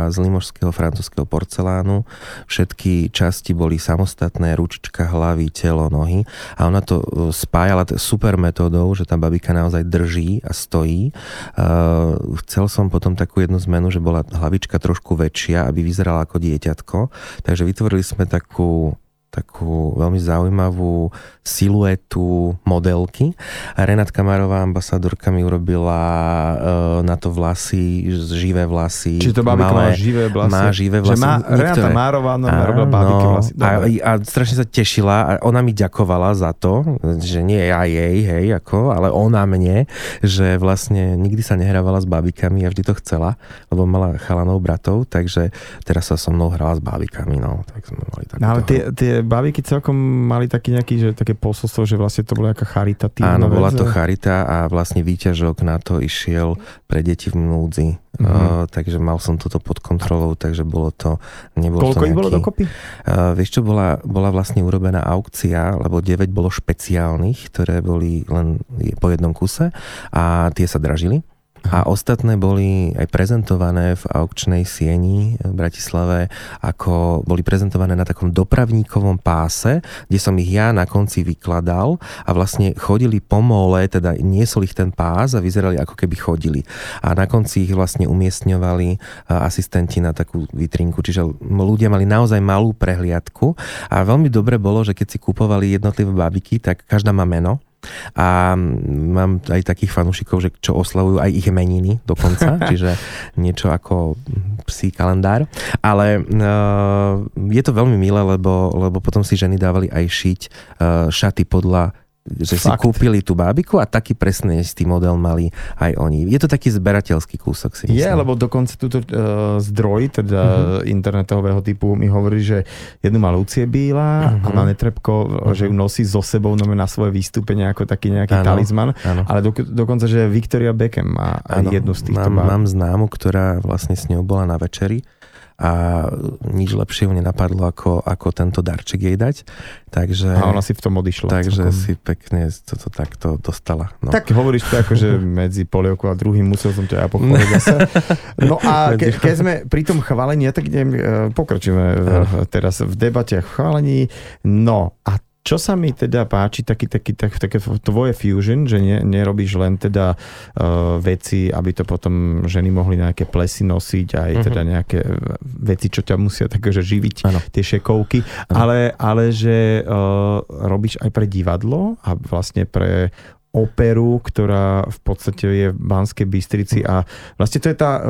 z limožského francúzského porcelánu. Všetky časti boli samostatné, ručička, hlavy, telo, nohy. A ona to e, spájala super metódou, že tá babika naozaj drží a stojí. Uh, chcel som potom takú jednu zmenu, že bola hlavička trošku väčšia, aby vyzerala ako dieťatko. Takže vytvorili sme takú takú veľmi zaujímavú siluetu modelky. A Renát Kamarová, ambasadorka, mi urobila uh, na to vlasy, živé vlasy. Čiže to bábika má živé vlasy? Má živé vlasy. Že má Renáta Márová no, robila bábiky vlasy. A, a strašne sa tešila a ona mi ďakovala za to, že nie ja jej, hej, ako, ale ona mne, že vlastne nikdy sa nehrávala s bábikami a vždy to chcela, lebo mala chalanov bratov, takže teraz sa so mnou hrala s bábikami, no. Tak sme mali no, ale tie, tie babiky celkom mali taký nejaký, že také posolstvo, že vlastne to bola nejaká charitatívna Áno, bola to charita a vlastne výťažok na to išiel pre deti v núdzi. Mm-hmm. Uh, takže mal som toto pod kontrolou, takže bolo to... Nebolo Koľko to nejaký, bolo dokopy? Uh, vieš čo, bola, bola vlastne urobená aukcia, lebo 9 bolo špeciálnych, ktoré boli len po jednom kuse a tie sa dražili a ostatné boli aj prezentované v aukčnej sieni v Bratislave, ako boli prezentované na takom dopravníkovom páse, kde som ich ja na konci vykladal a vlastne chodili po mole, teda niesol ich ten pás a vyzerali ako keby chodili. A na konci ich vlastne umiestňovali asistenti na takú vitrinku, čiže ľudia mali naozaj malú prehliadku. A veľmi dobre bolo, že keď si kupovali jednotlivé babiky, tak každá má meno a mám aj takých fanúšikov, že čo oslavujú aj ich meniny dokonca, čiže niečo ako psí kalendár. Ale uh, je to veľmi milé, lebo, lebo potom si ženy dávali aj šiť uh, šaty podľa že Fakt. si kúpili tú bábiku a taký presný istý model mali aj oni. Je to taký zberateľský kúsok si myslím. Je, lebo dokonca túto uh, zdroj, teda uh-huh. internetového typu mi hovorí, že jednu má Lucie Bíla uh-huh. a má Netrepko, uh-huh. že ju nosí so sebou no, na svoje vystúpenie ako taký nejaký ano, talizman. Ano. Ale do, dokonca, že Victoria Beckham má ano, jednu z týchto mám, mám známu, ktorá vlastne s ňou bola na večeri a nič lepšie ju nenapadlo, ako, ako tento darček jej dať. Takže, a ona si v tom odišla. Takže celkom. si pekne toto takto dostala. No. Tak hovoríš to ako, že medzi polievkou a druhým musel som ťa ja pochváliť zase. No a ke, keď sme pri tom chválení, tak idem, e, pokračujeme teraz v debate chválení. No a čo sa mi teda páči, taký, taký, tak, také tvoje fusion, že ne, nerobíš len teda uh, veci, aby to potom ženy mohli nejaké plesy nosiť, aj uh-huh. teda nejaké veci, čo ťa musia takže živiť, ano. tie šekovky, ale, ale že uh, robíš aj pre divadlo a vlastne pre operu, ktorá v podstate je v Banskej Bystrici a vlastne to je tá,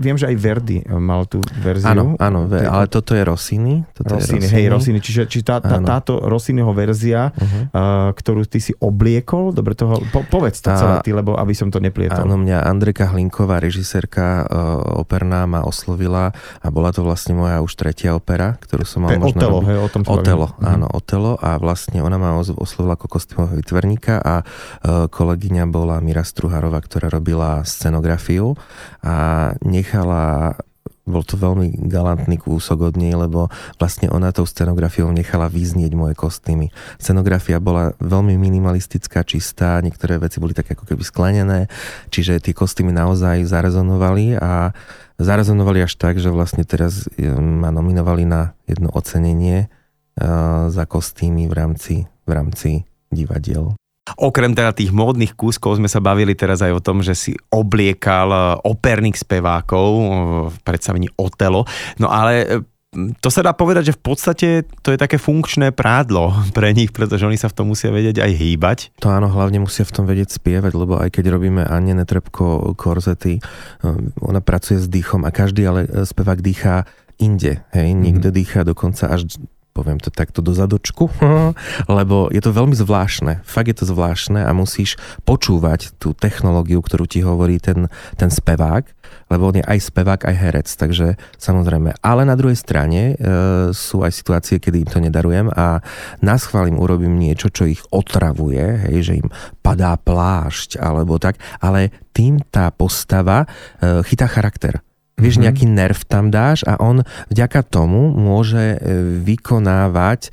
viem, že aj Verdi mal tú verziu. Áno, áno, ale toto je Rossini. Toto Rossini, je Rossini. hej, Rossini, čiže či tá, tá, táto Rossiniho verzia, uh-huh. uh, ktorú ty si obliekol, dobre toho, po, povedz to celé ty, lebo aby som to neplietol. Áno, mňa Andreka Hlinková, režisérka uh, operná ma oslovila a bola to vlastne moja už tretia opera, ktorú som mal možno Otelo, hej, o tom Otelo, áno, uh-huh. Otelo a vlastne ona ma oslovila ako kostýmového vytverníka a E, kolegyňa bola Mira Struharová, ktorá robila scenografiu a nechala bol to veľmi galantný kúsok od nej, lebo vlastne ona tou scenografiou nechala vyznieť moje kostýmy. Scenografia bola veľmi minimalistická, čistá, niektoré veci boli také ako keby sklenené, čiže tie kostýmy naozaj zarezonovali a zarezonovali až tak, že vlastne teraz e, ma nominovali na jedno ocenenie e, za kostýmy v rámci, v rámci divadiel. Okrem teda tých módnych kúskov sme sa bavili teraz aj o tom, že si obliekal eh, operných spevákov eh, v predstavení Otelo. No ale eh, to sa dá povedať, že v podstate to je také funkčné prádlo pre nich, pretože oni sa v tom musia vedieť aj hýbať. To áno, hlavne musia v tom vedieť spievať, lebo aj keď robíme Anne Netrebko korzety, ona pracuje s dýchom a každý ale spevák dýchá inde. Hej? Niekto mm-hmm. dýchá dokonca až poviem to takto do zadočku, lebo je to veľmi zvláštne. Fakt je to zvláštne a musíš počúvať tú technológiu, ktorú ti hovorí ten, ten spevák, lebo on je aj spevák, aj herec, takže samozrejme. Ale na druhej strane e, sú aj situácie, kedy im to nedarujem a nás chválim, urobím niečo, čo ich otravuje, hej, že im padá plášť alebo tak, ale tým tá postava e, chytá charakter Vieš, mm-hmm. nejaký nerv tam dáš a on vďaka tomu môže e, vykonávať e,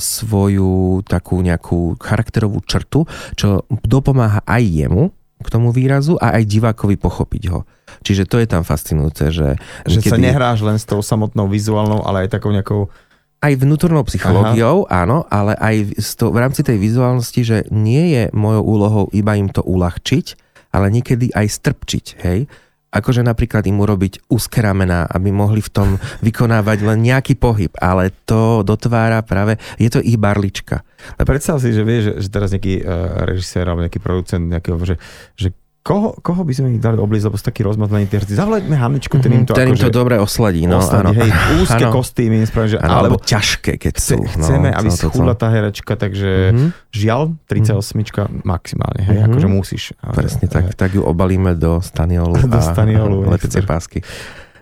svoju takú nejakú charakterovú črtu, čo dopomáha aj jemu k tomu výrazu a aj divákovi pochopiť ho. Čiže to je tam fascinujúce, že... Že niekedy... sa nehráš len s tou samotnou vizuálnou, ale aj takou nejakou aj vnútornou psychológiou, Aha. áno, ale aj v rámci tej vizuálnosti, že nie je mojou úlohou iba im to uľahčiť, ale niekedy aj strpčiť, hej akože napríklad im urobiť úzke ramená, aby mohli v tom vykonávať len nejaký pohyb, ale to dotvára práve, je to ich barlička. Predstav si, že vieš, že teraz nejaký uh, režisér alebo nejaký producent nejakého, že, že Koho, koho by sme ich dali oblísť, lebo sú taký rozmazlený tí herci? Zavolaďme Haničku, ten im to, ten im to akože dobre osladí. No, osladí, áno. Hej, úzke ano. kostýmy, spravím, že, ano, alebo ťažké, keď sú. No, chceme, aby schudla tá herečka, takže mm-hmm. žiaľ, 38 mm-hmm. maximálne, hej, mm-hmm. akože musíš. Presne, tak, tak ju obalíme do staniolu do staniolu, a letecej pásky.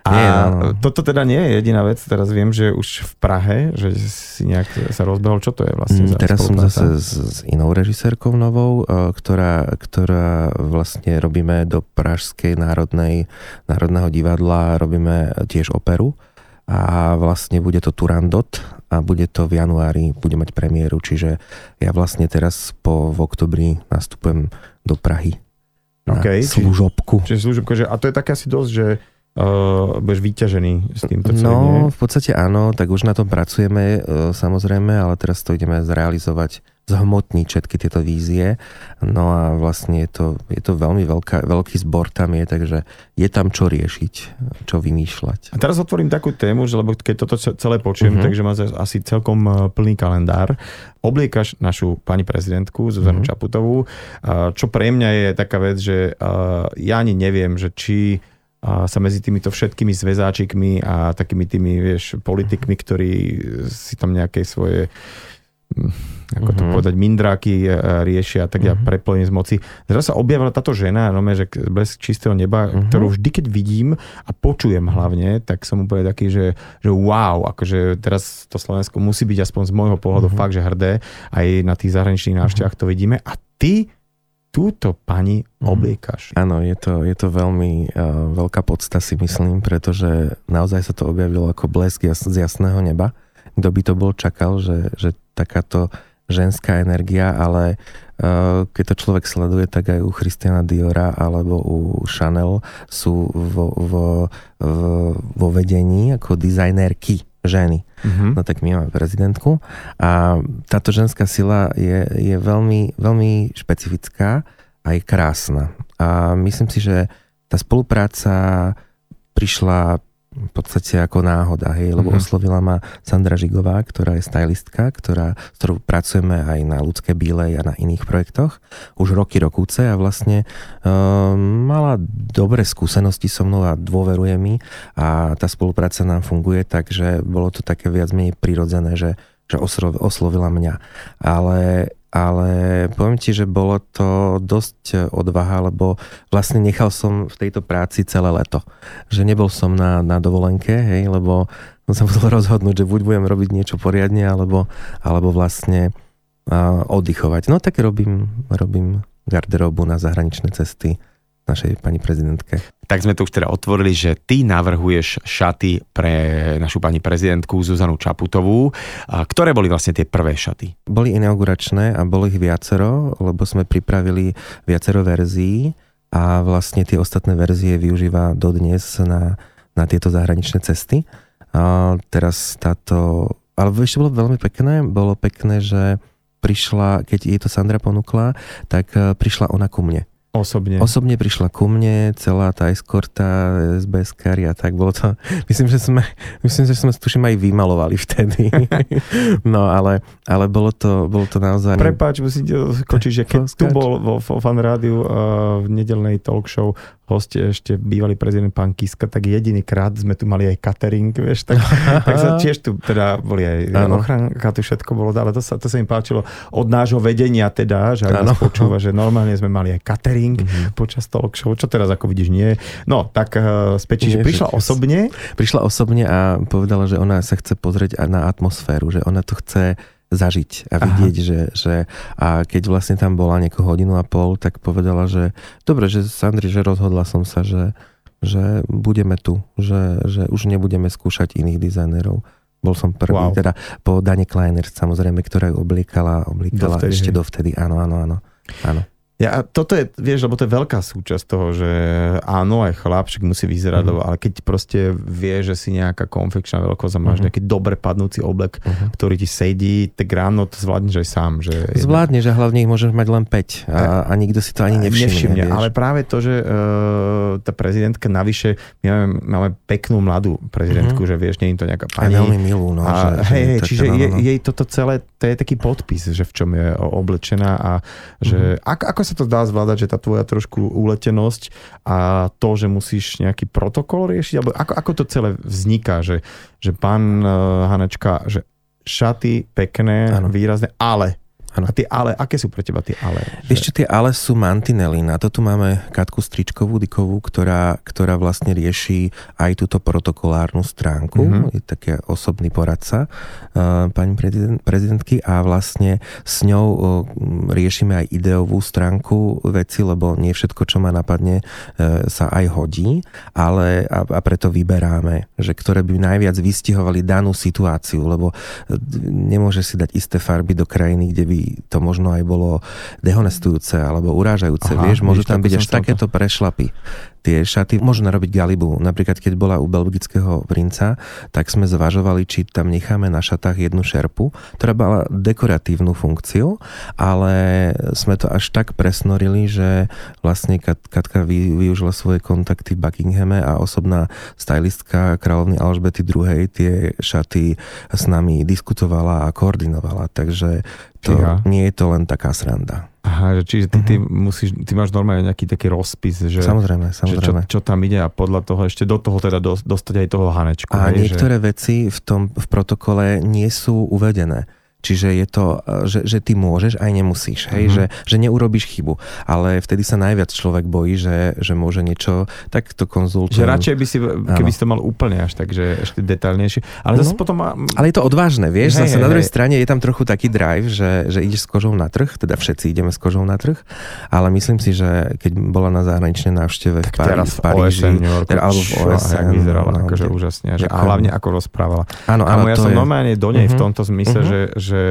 A nie, no, no. toto teda nie je jediná vec, teraz viem, že už v Prahe, že si nejak sa rozbehol, čo to je vlastne za Teraz som zase s, s inou režisérkou novou, e, ktorá, ktorá vlastne robíme do Pražskej národnej, národného divadla, robíme tiež operu. A vlastne bude to Turandot a bude to v januári, bude mať premiéru, čiže ja vlastne teraz po v oktobri nastupujem do Prahy na okay, služobku. Čiže, čiže služobku, že, a to je také asi dosť, že uh, budeš vyťažený s týmto celým, No, nie? v podstate áno, tak už na tom pracujeme uh, samozrejme, ale teraz to ideme zrealizovať, zhmotniť všetky tieto vízie. No a vlastne je to, je to veľmi veľká, veľký zbor tam je, takže je tam čo riešiť, čo vymýšľať. A teraz otvorím takú tému, že lebo keď toto celé počujem, uh-huh. takže má asi celkom e, plný kalendár. Obliekaš našu pani prezidentku Zuzanu uh-huh. Čaputovú, čo pre mňa je taká vec, že ja ani neviem, že či a sa medzi týmito všetkými zväzáčikmi a takými tými, vieš, politikmi, ktorí si tam nejaké svoje hm, ako to uh-huh. povedať, mindráky e, riešia, tak ja uh-huh. preplním z moci. Zrazu sa objavila táto žena, no, že bez čistého neba, uh-huh. ktorú vždy, keď vidím a počujem hlavne, tak som úplne taký, že, že wow, akože teraz to Slovensko musí byť aspoň z môjho pohľadu uh-huh. fakt, že hrdé, aj na tých zahraničných návštevách to vidíme. A ty túto pani mhm. obliekaš. Áno, je to, je to veľmi uh, veľká podsta si myslím, pretože naozaj sa to objavilo ako blesk jas, z jasného neba. Kto by to bol čakal, že, že takáto ženská energia, ale uh, keď to človek sleduje, tak aj u Christiana Diora alebo u Chanel sú vo, vo, vo, vo vedení ako dizajnerky ženy. Mm-hmm. No tak my máme prezidentku a táto ženská sila je, je veľmi, veľmi špecifická a je krásna. A myslím si, že tá spolupráca prišla v podstate ako náhoda, hej, lebo mm-hmm. oslovila ma Sandra Žigová, ktorá je stylistka, ktorá, s ktorou pracujeme aj na ľudské bílej a na iných projektoch, už roky rokúce a vlastne um, mala dobré skúsenosti so mnou a dôveruje mi a tá spolupráca nám funguje, takže bolo to také viac menej prirodzené, že, že oslovila mňa. Ale ale poviem ti, že bolo to dosť odvaha, lebo vlastne nechal som v tejto práci celé leto. Že nebol som na, na dovolenke, hej, lebo som sa musel rozhodnúť, že buď budem robiť niečo poriadne, alebo, alebo vlastne uh, oddychovať. No tak robím, robím garderobu na zahraničné cesty našej pani prezidentke. Tak sme to už teda otvorili, že ty navrhuješ šaty pre našu pani prezidentku Zuzanu Čaputovú. Ktoré boli vlastne tie prvé šaty? Boli inauguračné a bolo ich viacero, lebo sme pripravili viacero verzií a vlastne tie ostatné verzie využíva dodnes na, na tieto zahraničné cesty. A teraz táto... Ale ešte bolo veľmi pekné. Bolo pekné, že prišla, keď jej to Sandra ponúkla, tak eh, prišla ona ku mne Osobne. Osobne prišla ku mne, celá tá eskorta, SBS kari a tak bolo to, myslím, že sme, myslím, že sme tuším aj vymalovali vtedy. no ale, ale bolo to, bolo to naozaj... Prepáč, musím skočiť, že keď tu bol vo, vo fan rádiu uh, v nedelnej talk show host ešte bývalý prezident pán Kiska, tak jediný krát sme tu mali aj catering, vieš, tak, tak sa tiež tu teda boli aj ochranka, tu všetko bolo, ale to sa, to sa im páčilo od nášho vedenia teda, že ak nás počúva, že normálne sme mali aj catering mm-hmm. počas talk show, čo teraz ako vidíš nie. No, tak uh, späť, že prišla osobne. Prišla osobne a povedala, že ona sa chce pozrieť na atmosféru, že ona to chce zažiť a vidieť, že, že a keď vlastne tam bola niekoho hodinu a pol, tak povedala, že dobre, že Sandri, že rozhodla som sa, že, že budeme tu, že, že už nebudeme skúšať iných dizajnerov. Bol som prvý, wow. teda po Dane Kleiner, samozrejme, ktorá ju obliekala, obliekala dovtedy, ešte hej. dovtedy, áno, áno, áno. áno. Ja, toto je, vieš, lebo to je veľká súčasť toho, že áno, aj chlapček musí vyzerať, uh-huh. ale keď proste vie, že si nejaká konfekčná veľkosť a máš uh-huh. nejaký dobre padnúci oblek, uh-huh. ktorý ti sedí, tak ráno to zvládneš aj sám. Že Zvládneš a hlavne ich môžeš mať len 5 a, a nikto si to ani nevšimne. nevšimne ale práve to, že uh, tá prezidentka navyše, my máme, máme peknú mladú prezidentku, uh-huh. že vieš, nie je to nejaká pani. A veľmi milú, no. A, že, hej, hej, čiže je, jej toto celé, to je taký podpis, že v čom je oblečená a že mm-hmm. ako, ako sa to dá zvládať, že tá tvoja trošku uletenosť a to, že musíš nejaký protokol riešiť, alebo ako, ako to celé vzniká, že, že pán uh, Hanečka, že šaty pekné, ano. výrazné, ale Ano. A tie ale, aké sú pre teba tie ale? Že... Ešte tie ale sú mantinely. Na to tu máme Katku Stričkovú, Dikovú, ktorá, ktorá vlastne rieši aj túto protokolárnu stránku. Mm-hmm. Je taký osobný poradca uh, pani prezident, prezidentky a vlastne s ňou uh, riešime aj ideovú stránku veci, lebo nie všetko, čo ma napadne, uh, sa aj hodí, ale a, a preto vyberáme, že ktoré by najviac vystihovali danú situáciu, lebo nemôže si dať isté farby do krajiny, kde by to možno aj bolo dehonestujúce alebo urážajúce. Aha, vieš, môžu tam byť až takéto prešlapy tie šaty môžu narobiť galibu. Napríklad, keď bola u belgického princa, tak sme zvažovali, či tam necháme na šatách jednu šerpu, ktorá mala dekoratívnu funkciu, ale sme to až tak presnorili, že vlastne Kat, Katka vy, využila svoje kontakty v Buckinghame a osobná stylistka kráľovny Alžbety II tie šaty s nami diskutovala a koordinovala. Takže to, nie je to len taká sranda. Aha, že čiže ty, uh-huh. ty, musíš, ty máš normálne nejaký taký rozpis, že, samozrejme, samozrejme. Že čo, čo tam ide a podľa toho ešte do toho teda do, dostať aj toho hanečku. A hej, niektoré že... veci v tom v protokole nie sú uvedené. Čiže je to, že, že ty môžeš aj nemusíš, hej, mm-hmm. že, že neurobiš chybu. Ale vtedy sa najviac človek bojí, že, že môže niečo takto konzultovať. Že radšej by si, keby si to mal úplne až tak, že ešte detailnejšie. Ale zase no, potom má... Ale je to odvážne, vieš, hej, zase hej, na druhej hej. strane je tam trochu taký drive, že, že ideš s kožou na trh, teda všetci ideme s kožou na trh, ale myslím si, že keď bola na zahraničnej návšteve v, Parí, v Paríži, OSN, Yorku, teda, alebo v OSN, jak vyzerala, no, akože úžasne, že, a hlavne ako rozprávala. Áno, áno, ja som je... normálne do nej uh-huh. v mhm. tomto zmysle, uh-huh. že, že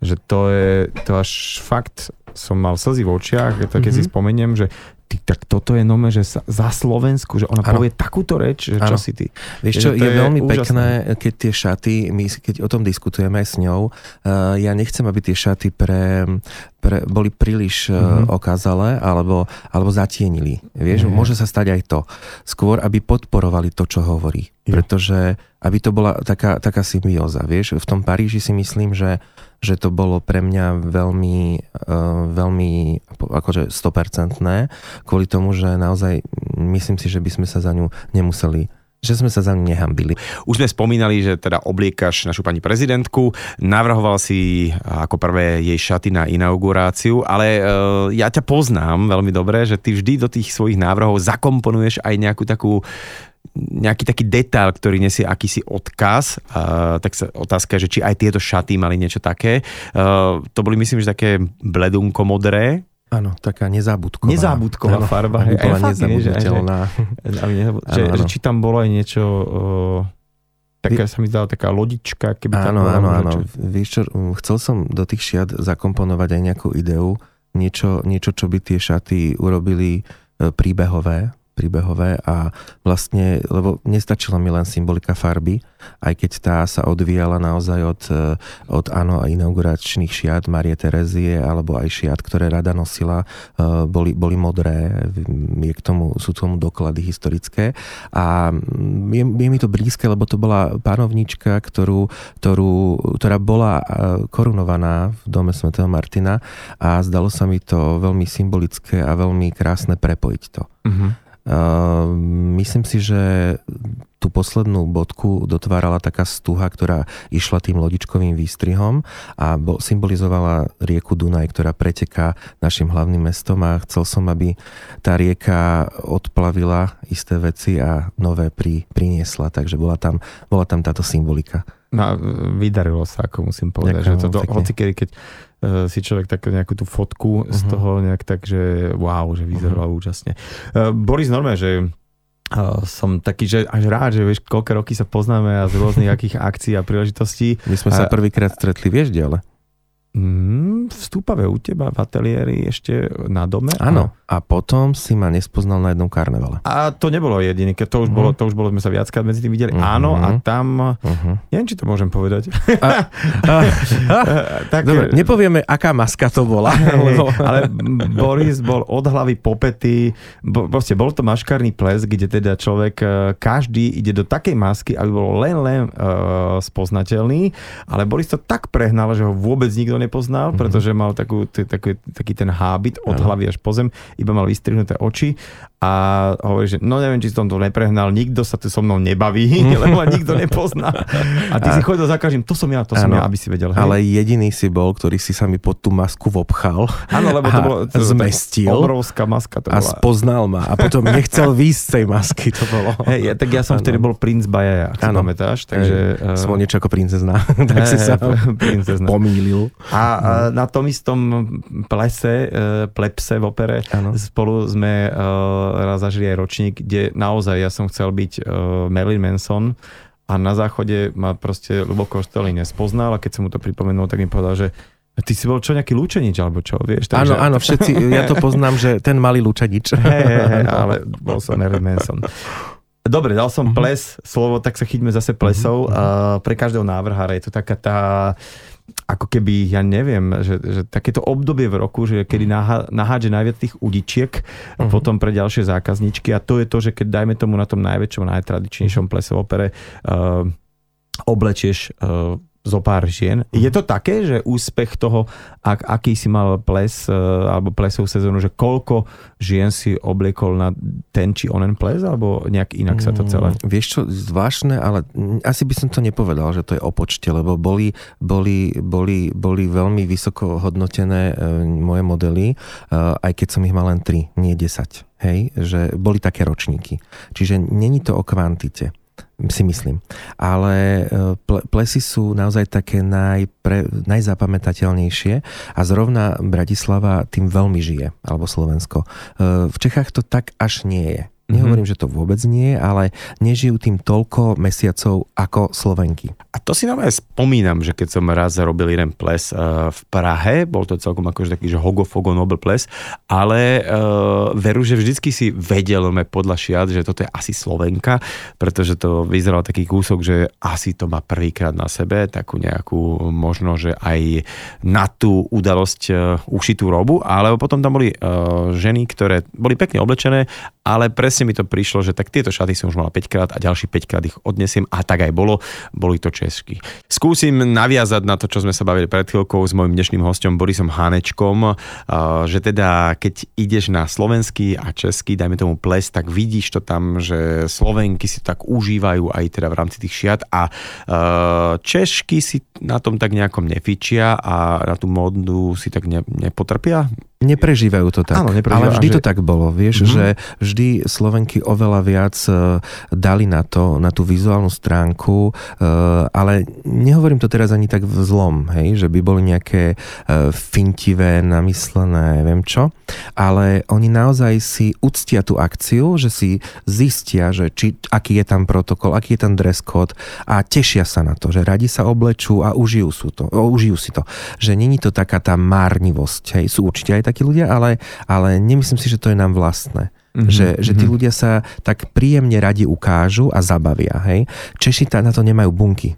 že to je, to až fakt som mal slzy v očiach, to keď mm-hmm. si spomeniem, že ty, tak toto je nome, že sa, za Slovensku, že ona ano. povie takúto reč, že čo ano. si ty. Vieš čo, je, je veľmi úžasné. pekné, keď tie šaty, my keď o tom diskutujeme aj s ňou, uh, ja nechcem, aby tie šaty pre, pre, boli príliš mm-hmm. okázalé alebo, alebo zatienili. Vieš, mm-hmm. môže sa stať aj to. Skôr, aby podporovali to, čo hovorí. Jo. Pretože, aby to bola taká, taká symbióza. Vieš, v tom Paríži si myslím, že že to bolo pre mňa veľmi, uh, veľmi akože 100% kvôli tomu, že naozaj myslím si, že by sme sa za ňu nemuseli že sme sa za ňu nehambili. Už sme spomínali, že teda obliekaš našu pani prezidentku, navrhoval si ako prvé jej šaty na inauguráciu, ale uh, ja ťa poznám veľmi dobre, že ty vždy do tých svojich návrhov zakomponuješ aj nejakú takú nejaký taký detail, ktorý nesie akýsi odkaz, uh, tak sa otázka že či aj tieto šaty mali niečo také. Uh, to boli myslím, že také bledunko modré, Áno, taká nezábudková. Nezábudková ano, farba. Aby bola nezabudnutelná. Že, že, že, že, či tam bolo aj niečo... Uh, taká sa mi zdala taká lodička, keby tam Áno, áno, áno. Vieš čo, chcel som do tých šiat zakomponovať aj nejakú ideu, niečo, niečo čo by tie šaty urobili príbehové, príbehové a vlastne, lebo nestačila mi len symbolika farby, aj keď tá sa odvíjala naozaj od, e, od áno, inauguračných šiat Marie Terezie alebo aj šiat, ktoré rada nosila, e, boli, boli modré, je k tomu, sú tomu doklady historické a je, je mi to blízke, lebo to bola pánovnička, ktorú, ktorú, ktorá bola e, korunovaná v dome svätého Martina a zdalo sa mi to veľmi symbolické a veľmi krásne prepojiť to. Uh-huh. Ehm, myslím si, že tú poslednú bodku dotvárala taká stuha, ktorá išla tým lodičkovým výstrihom a bol, symbolizovala rieku Dunaj, ktorá preteká našim hlavným mestom a chcel som, aby tá rieka odplavila isté veci a nové pri, priniesla, takže bola tam, bola tam táto symbolika. No, vydarilo sa, ako musím povedať, Ďakujem, že to do, hoci kedy, keď uh, si človek tak nejakú tú fotku uh-huh. z mhm. toho nejak tak, že wow, že vyzeralo uh-huh. úžasne. Uh, Boris Norme, že uh, som taký, že až rád, že vieš, koľko roky sa poznáme a z rôznych akých akcií a príležitostí. My sme sa prvýkrát stretli, vieš, ale? Mm, v Stúpave u teba v ateliéri ešte na dome? Áno. A potom si ma nespoznal na jednom karnevale. A to nebolo jediné, keď to už, uh-huh. bolo, to už bolo, sme sa viackrát medzi tým videli. Uh-huh. Áno, a tam, uh-huh. neviem, či to môžem povedať. A, a, a, tak, Dobre, nepovieme, aká maska to bola. Hej, ale Boris bol od hlavy popety, bo, proste bol to maškarný ples, kde teda človek, e, každý ide do takej masky, aby bol len, len uh, spoznateľný, ale Boris to tak prehnal, že ho vôbec nikto nepoznal, mm-hmm. pretože mal takú, taký, taký ten hábit od hlavy až po zem, iba mal vystrihnuté oči a hovorí, že no neviem, či som to neprehnal, nikto sa tu so mnou nebaví, lebo ma nikto nepozná. A ty a... si chodil za každým, to som ja, to ano, som ja, aby si vedel. Hej? Ale jediný si bol, ktorý si sa mi pod tú masku vobchal. Áno, lebo to bolo to, zmestil. Obrovská maska to bola. A spoznal ma a potom nechcel výjsť z tej masky, to bolo. Hej, ja, tak ja som ano. vtedy bol princ Bajaja, ak si pamätáš. Takže, uh... Som niečo ako princezna, tak si sa princezna. pomýlil. A uh, na tom istom plese, uh, plepse v opere ano. spolu sme uh, raz zažili aj ročník, kde naozaj ja som chcel byť uh, Marilyn Manson a na záchode ma proste Lubo Kosteli nespoznal a keď som mu to pripomenul, tak mi povedal, že Ty si bol čo, nejaký lúčenič, alebo čo, vieš? Takže... Áno, áno, všetci, ja to poznám, že ten malý lúčenič. Hej, hej, hej, ale bol som Marilyn Manson. Dobre, dal som uh-huh. ples, slovo, tak sa chyťme zase plesov. Uh, pre každého návrhára je to taká tá ako keby, ja neviem, že, že takéto obdobie v roku, že kedy mhm. nahádže najviac tých udičiek uh-huh. potom pre ďalšie zákazničky a to je to, že keď dajme tomu na tom najväčšom, najtradičnejšom mhm. plese opere uh, oblečieš uh, zo pár žien. Mm. Je to také, že úspech toho, ak, aký si mal ples e, alebo plesovú sezónu, že koľko žien si obliekol na ten či onen ples, alebo nejak inak sa to celé? Mm, vieš čo, zvláštne, ale asi by som to nepovedal, že to je o počte, lebo boli, boli, boli, boli veľmi vysoko hodnotené e, moje modely, e, aj keď som ich mal len 3, nie 10. Hej, že boli také ročníky. Čiže není to o kvantite si myslím. Ale e, plesy sú naozaj také najpre, najzapamätateľnejšie a zrovna Bratislava tým veľmi žije, alebo Slovensko. E, v Čechách to tak až nie je. Nehovorím, mm-hmm. že to vôbec nie, ale nežijú tým toľko mesiacov ako Slovenky. A to si naozaj spomínam, že keď som raz robil jeden ples uh, v Prahe, bol to celkom akože taký, že hogofogo nobel ples, ale uh, veru, že vždycky si vedel podľa šiat, že toto je asi Slovenka, pretože to vyzeral taký kúsok, že asi to má prvýkrát na sebe, takú nejakú možno, že aj na tú udalosť uh, ušitú robu, ale potom tam boli uh, ženy, ktoré boli pekne oblečené, ale presne presne mi to prišlo, že tak tieto šaty som už mal 5 krát a ďalší 5 krát ich odnesiem a tak aj bolo, boli to česky. Skúsim naviazať na to, čo sme sa bavili pred chvíľkou s mojim dnešným hostom Borisom Hanečkom, že teda keď ideš na slovenský a český, dajme tomu ples, tak vidíš to tam, že Slovenky si to tak užívajú aj teda v rámci tých šiat a Češky si na tom tak nejakom nefičia a na tú módu si tak ne, nepotrpia? Neprežívajú to tak. Áno, ale vždy že... to tak bolo, vieš, mm-hmm. že vždy Slovenky oveľa viac e, dali na to, na tú vizuálnu stránku, e, ale nehovorím to teraz ani tak v zlom, hej, že by boli nejaké e, fintivé, namyslené, neviem čo, ale oni naozaj si uctia tú akciu, že si zistia, že či, aký je tam protokol, aký je tam dress code a tešia sa na to, že radi sa oblečú a užijú, sú to, užijú si to. Že není to taká tá márnivosť, hej, sú určite aj takí ľudia, ale, ale nemyslím si, že to je nám vlastné. Mm-hmm, že, že tí mm-hmm. ľudia sa tak príjemne radi ukážu a zabavia. Hej? Češi na to nemajú bunky.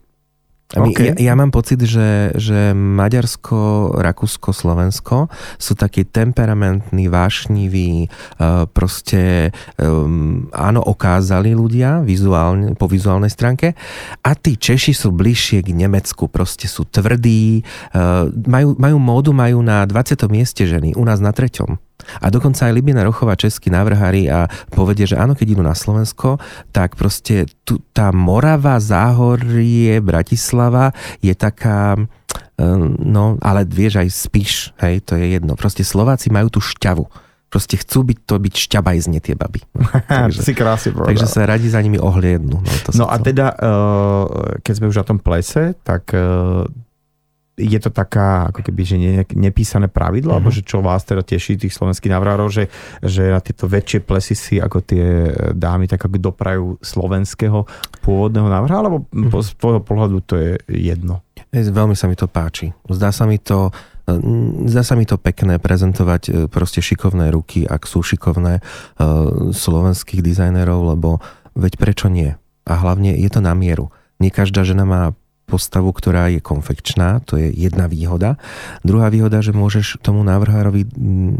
Okay. Ja, ja mám pocit, že, že Maďarsko, Rakúsko, Slovensko sú takí temperamentní, vášniví, uh, proste um, áno, okázali ľudia vizuálne, po vizuálnej stránke a tí Češi sú bližšie k Nemecku, proste sú tvrdí, uh, majú, majú módu, majú na 20. mieste ženy, u nás na treťom. A dokonca aj Libina Rochová, českí návrhári a povedie, že áno, keď idú na Slovensko, tak proste tu, tá Morava, Záhorie, Bratislava je taká, eh, no, ale vieš, aj spíš, hej, to je jedno. Proste Slováci majú tú šťavu. Proste chcú byť to byť šťabajzne tie baby. No, takže, si krásne povedal. Takže sa radi za nimi ohliadnú. No, to no a to... teda, eh, keď sme už na tom plese, tak eh, je to taká ako keby, že ne, nepísané pravidlo, uh-huh. alebo že čo vás teda teší tých slovenských navrárov, že, že na tieto väčšie plesy si ako tie dámy tak ako doprajú slovenského pôvodného návrha, alebo uh-huh. z tvojho pohľadu to je jedno? Veľmi sa mi to páči. Zdá sa mi to, zdá sa mi to pekné prezentovať e, proste šikovné ruky, ak sú šikovné slovenských dizajnerov, lebo veď prečo nie? A hlavne je to na mieru. Nie každá žena má postavu, ktorá je konfekčná, to je jedna výhoda. Druhá výhoda, že môžeš tomu návrhárovi mm, e,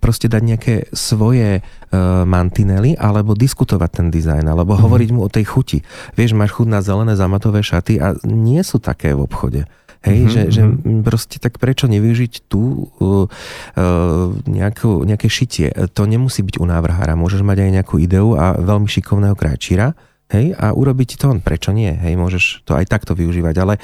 proste dať nejaké svoje e, mantinely alebo diskutovať ten dizajn, alebo mm. hovoriť mu o tej chuti. Vieš, máš chuť na zelené zamatové šaty a nie sú také v obchode. Hej, mm-hmm. že, že mhm. proste tak prečo nevyužiť tu uh, uh, nejakú, nejaké šitie. To nemusí byť u návrhára. Môžeš mať aj nejakú ideu a veľmi šikovného krajčíra, Hej, a urobiť to, prečo nie? Hej, môžeš to aj takto využívať. Ale e,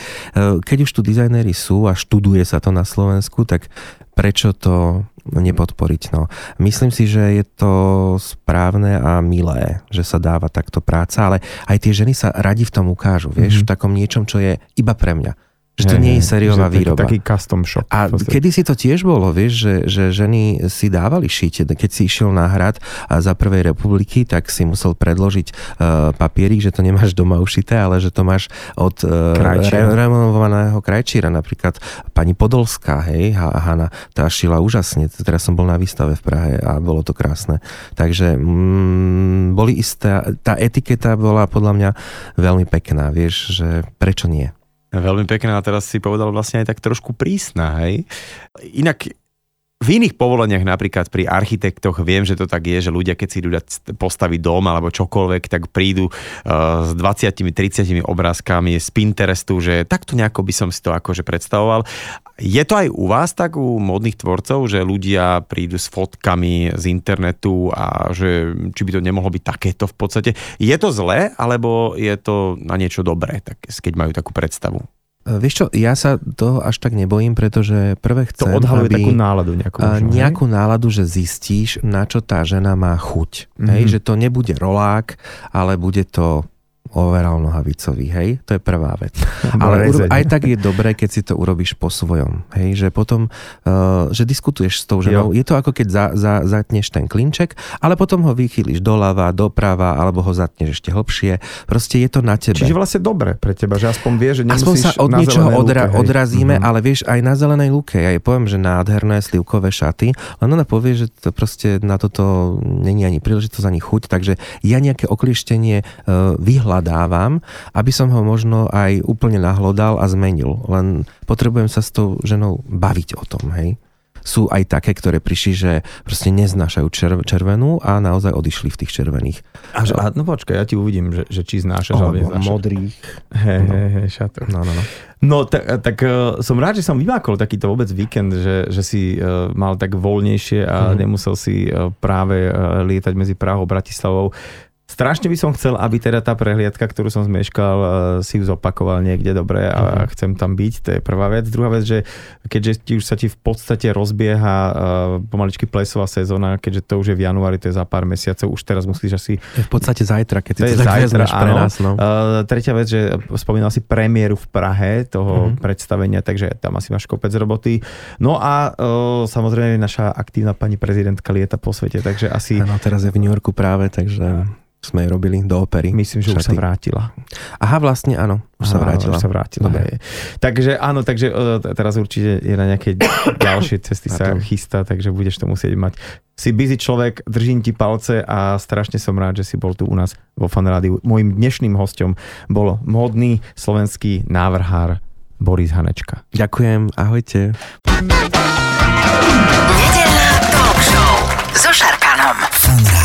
keď už tu dizajnéri sú a študuje sa to na Slovensku, tak prečo to nepodporiť? No. Myslím si, že je to správne a milé, že sa dáva takto práca, ale aj tie ženy sa radi v tom ukážu, vieš, mm-hmm. v takom niečom, čo je iba pre mňa. Že to nie je sériová výroba. Taký custom shop. A kedy si to tiež bolo, vieš, že, že ženy si dávali šiť. Keď si išiel na hrad a za prvej republiky, tak si musel predložiť uh, papierik, že to nemáš doma ušité, ale že to máš od uh, re, renovovaného krajčíra. Napríklad pani Podolská, hej, Hanna, tá šila úžasne. Teraz som bol na výstave v Prahe a bolo to krásne. Takže mm, boli isté, tá etiketa bola podľa mňa veľmi pekná, vieš, že prečo nie? Veľmi pekná a teraz si povedal vlastne aj tak trošku prísna, hej. Inak v iných povoleniach, napríklad pri architektoch, viem, že to tak je, že ľudia, keď si idú postaviť dom alebo čokoľvek, tak prídu uh, s 20-30 obrázkami z Pinterestu, že takto nejako by som si to akože predstavoval. Je to aj u vás tak, u modných tvorcov, že ľudia prídu s fotkami z internetu a že či by to nemohlo byť takéto v podstate. Je to zlé, alebo je to na niečo dobré, tak, keď majú takú predstavu? E, vieš čo, ja sa toho až tak nebojím, pretože prvé chcem, To odhaluje aby, takú náladu nejakú. Možno, nejakú hej? náladu, že zistíš, na čo tá žena má chuť. Mm-hmm. Hej, že to nebude rolák, ale bude to overall nohavicový, hej? To je prvá vec. Ale aj tak je dobré, keď si to urobíš po svojom, hej? Že potom, uh, že diskutuješ s tou ženou. Jo. Je to ako keď za, za, zatneš ten klinček, ale potom ho vychýliš doľava, doprava, alebo ho zatneš ešte hlbšie. Proste je to na tebe. Čiže vlastne dobre pre teba, že aspoň vieš, že Aspoň sa od niečoho odra- lúke, odrazíme, mm-hmm. ale vieš, aj na zelenej lúke. Ja jej poviem, že nádherné slivkové šaty, len ona povie, že to proste na toto není ani príležitosť, ani chuť, takže ja nejaké oklieštenie uh, vyhľadám dávam, aby som ho možno aj úplne nahlodal a zmenil. Len potrebujem sa s tou ženou baviť o tom, hej sú aj také, ktoré prišli, že proste neznášajú červ- červenú a naozaj odišli v tých červených. A, že, a no počkaj, ja ti uvidím, že, že či znášaš, oh, alebo neznášaš. modrých. Hej, no. hej, hej, šatok. No, no, no. No tak, tak uh, som rád, že som vymákol takýto vôbec víkend, že, že si uh, mal tak voľnejšie a mm. nemusel si uh, práve uh, lietať medzi Prahou a Bratislavou. Strašne by som chcel, aby teda tá prehliadka, ktorú som zmeškal, eh, si ju zopakoval niekde dobre a uh-huh. chcem tam byť, to je prvá vec. Druhá vec, že keďže ti už sa ti v podstate rozbieha uh, pomaličky plesová sezóna, keďže to už je v januári, to je za pár mesiacov, už teraz musíš asi... Je v podstate zajtra, keď si to, to tak zajtra, pre nás. No. Uh, tretia vec, že spomínal si premiéru v Prahe toho uh-huh. predstavenia, takže tam asi máš kopec roboty. No a uh, samozrejme naša aktívna pani prezidentka lieta po svete, takže asi... Áno, teraz je v New Yorku práve, takže sme robili do opery. Myslím, že šaty. už sa vrátila. Aha, vlastne áno, už Aha, sa vrátila. Už sa vrátila, hej. Takže áno, takže teraz určite je na nejaké ďalšie cesty sa chystá, takže budeš to musieť mať. Si busy človek, držím ti palce a strašne som rád, že si bol tu u nás vo Fanrádiu. Mojím dnešným hostom bol módny slovenský návrhár Boris Hanečka. Ďakujem, ahojte. Nedelná talk show so Šarkanom. Fanrádio.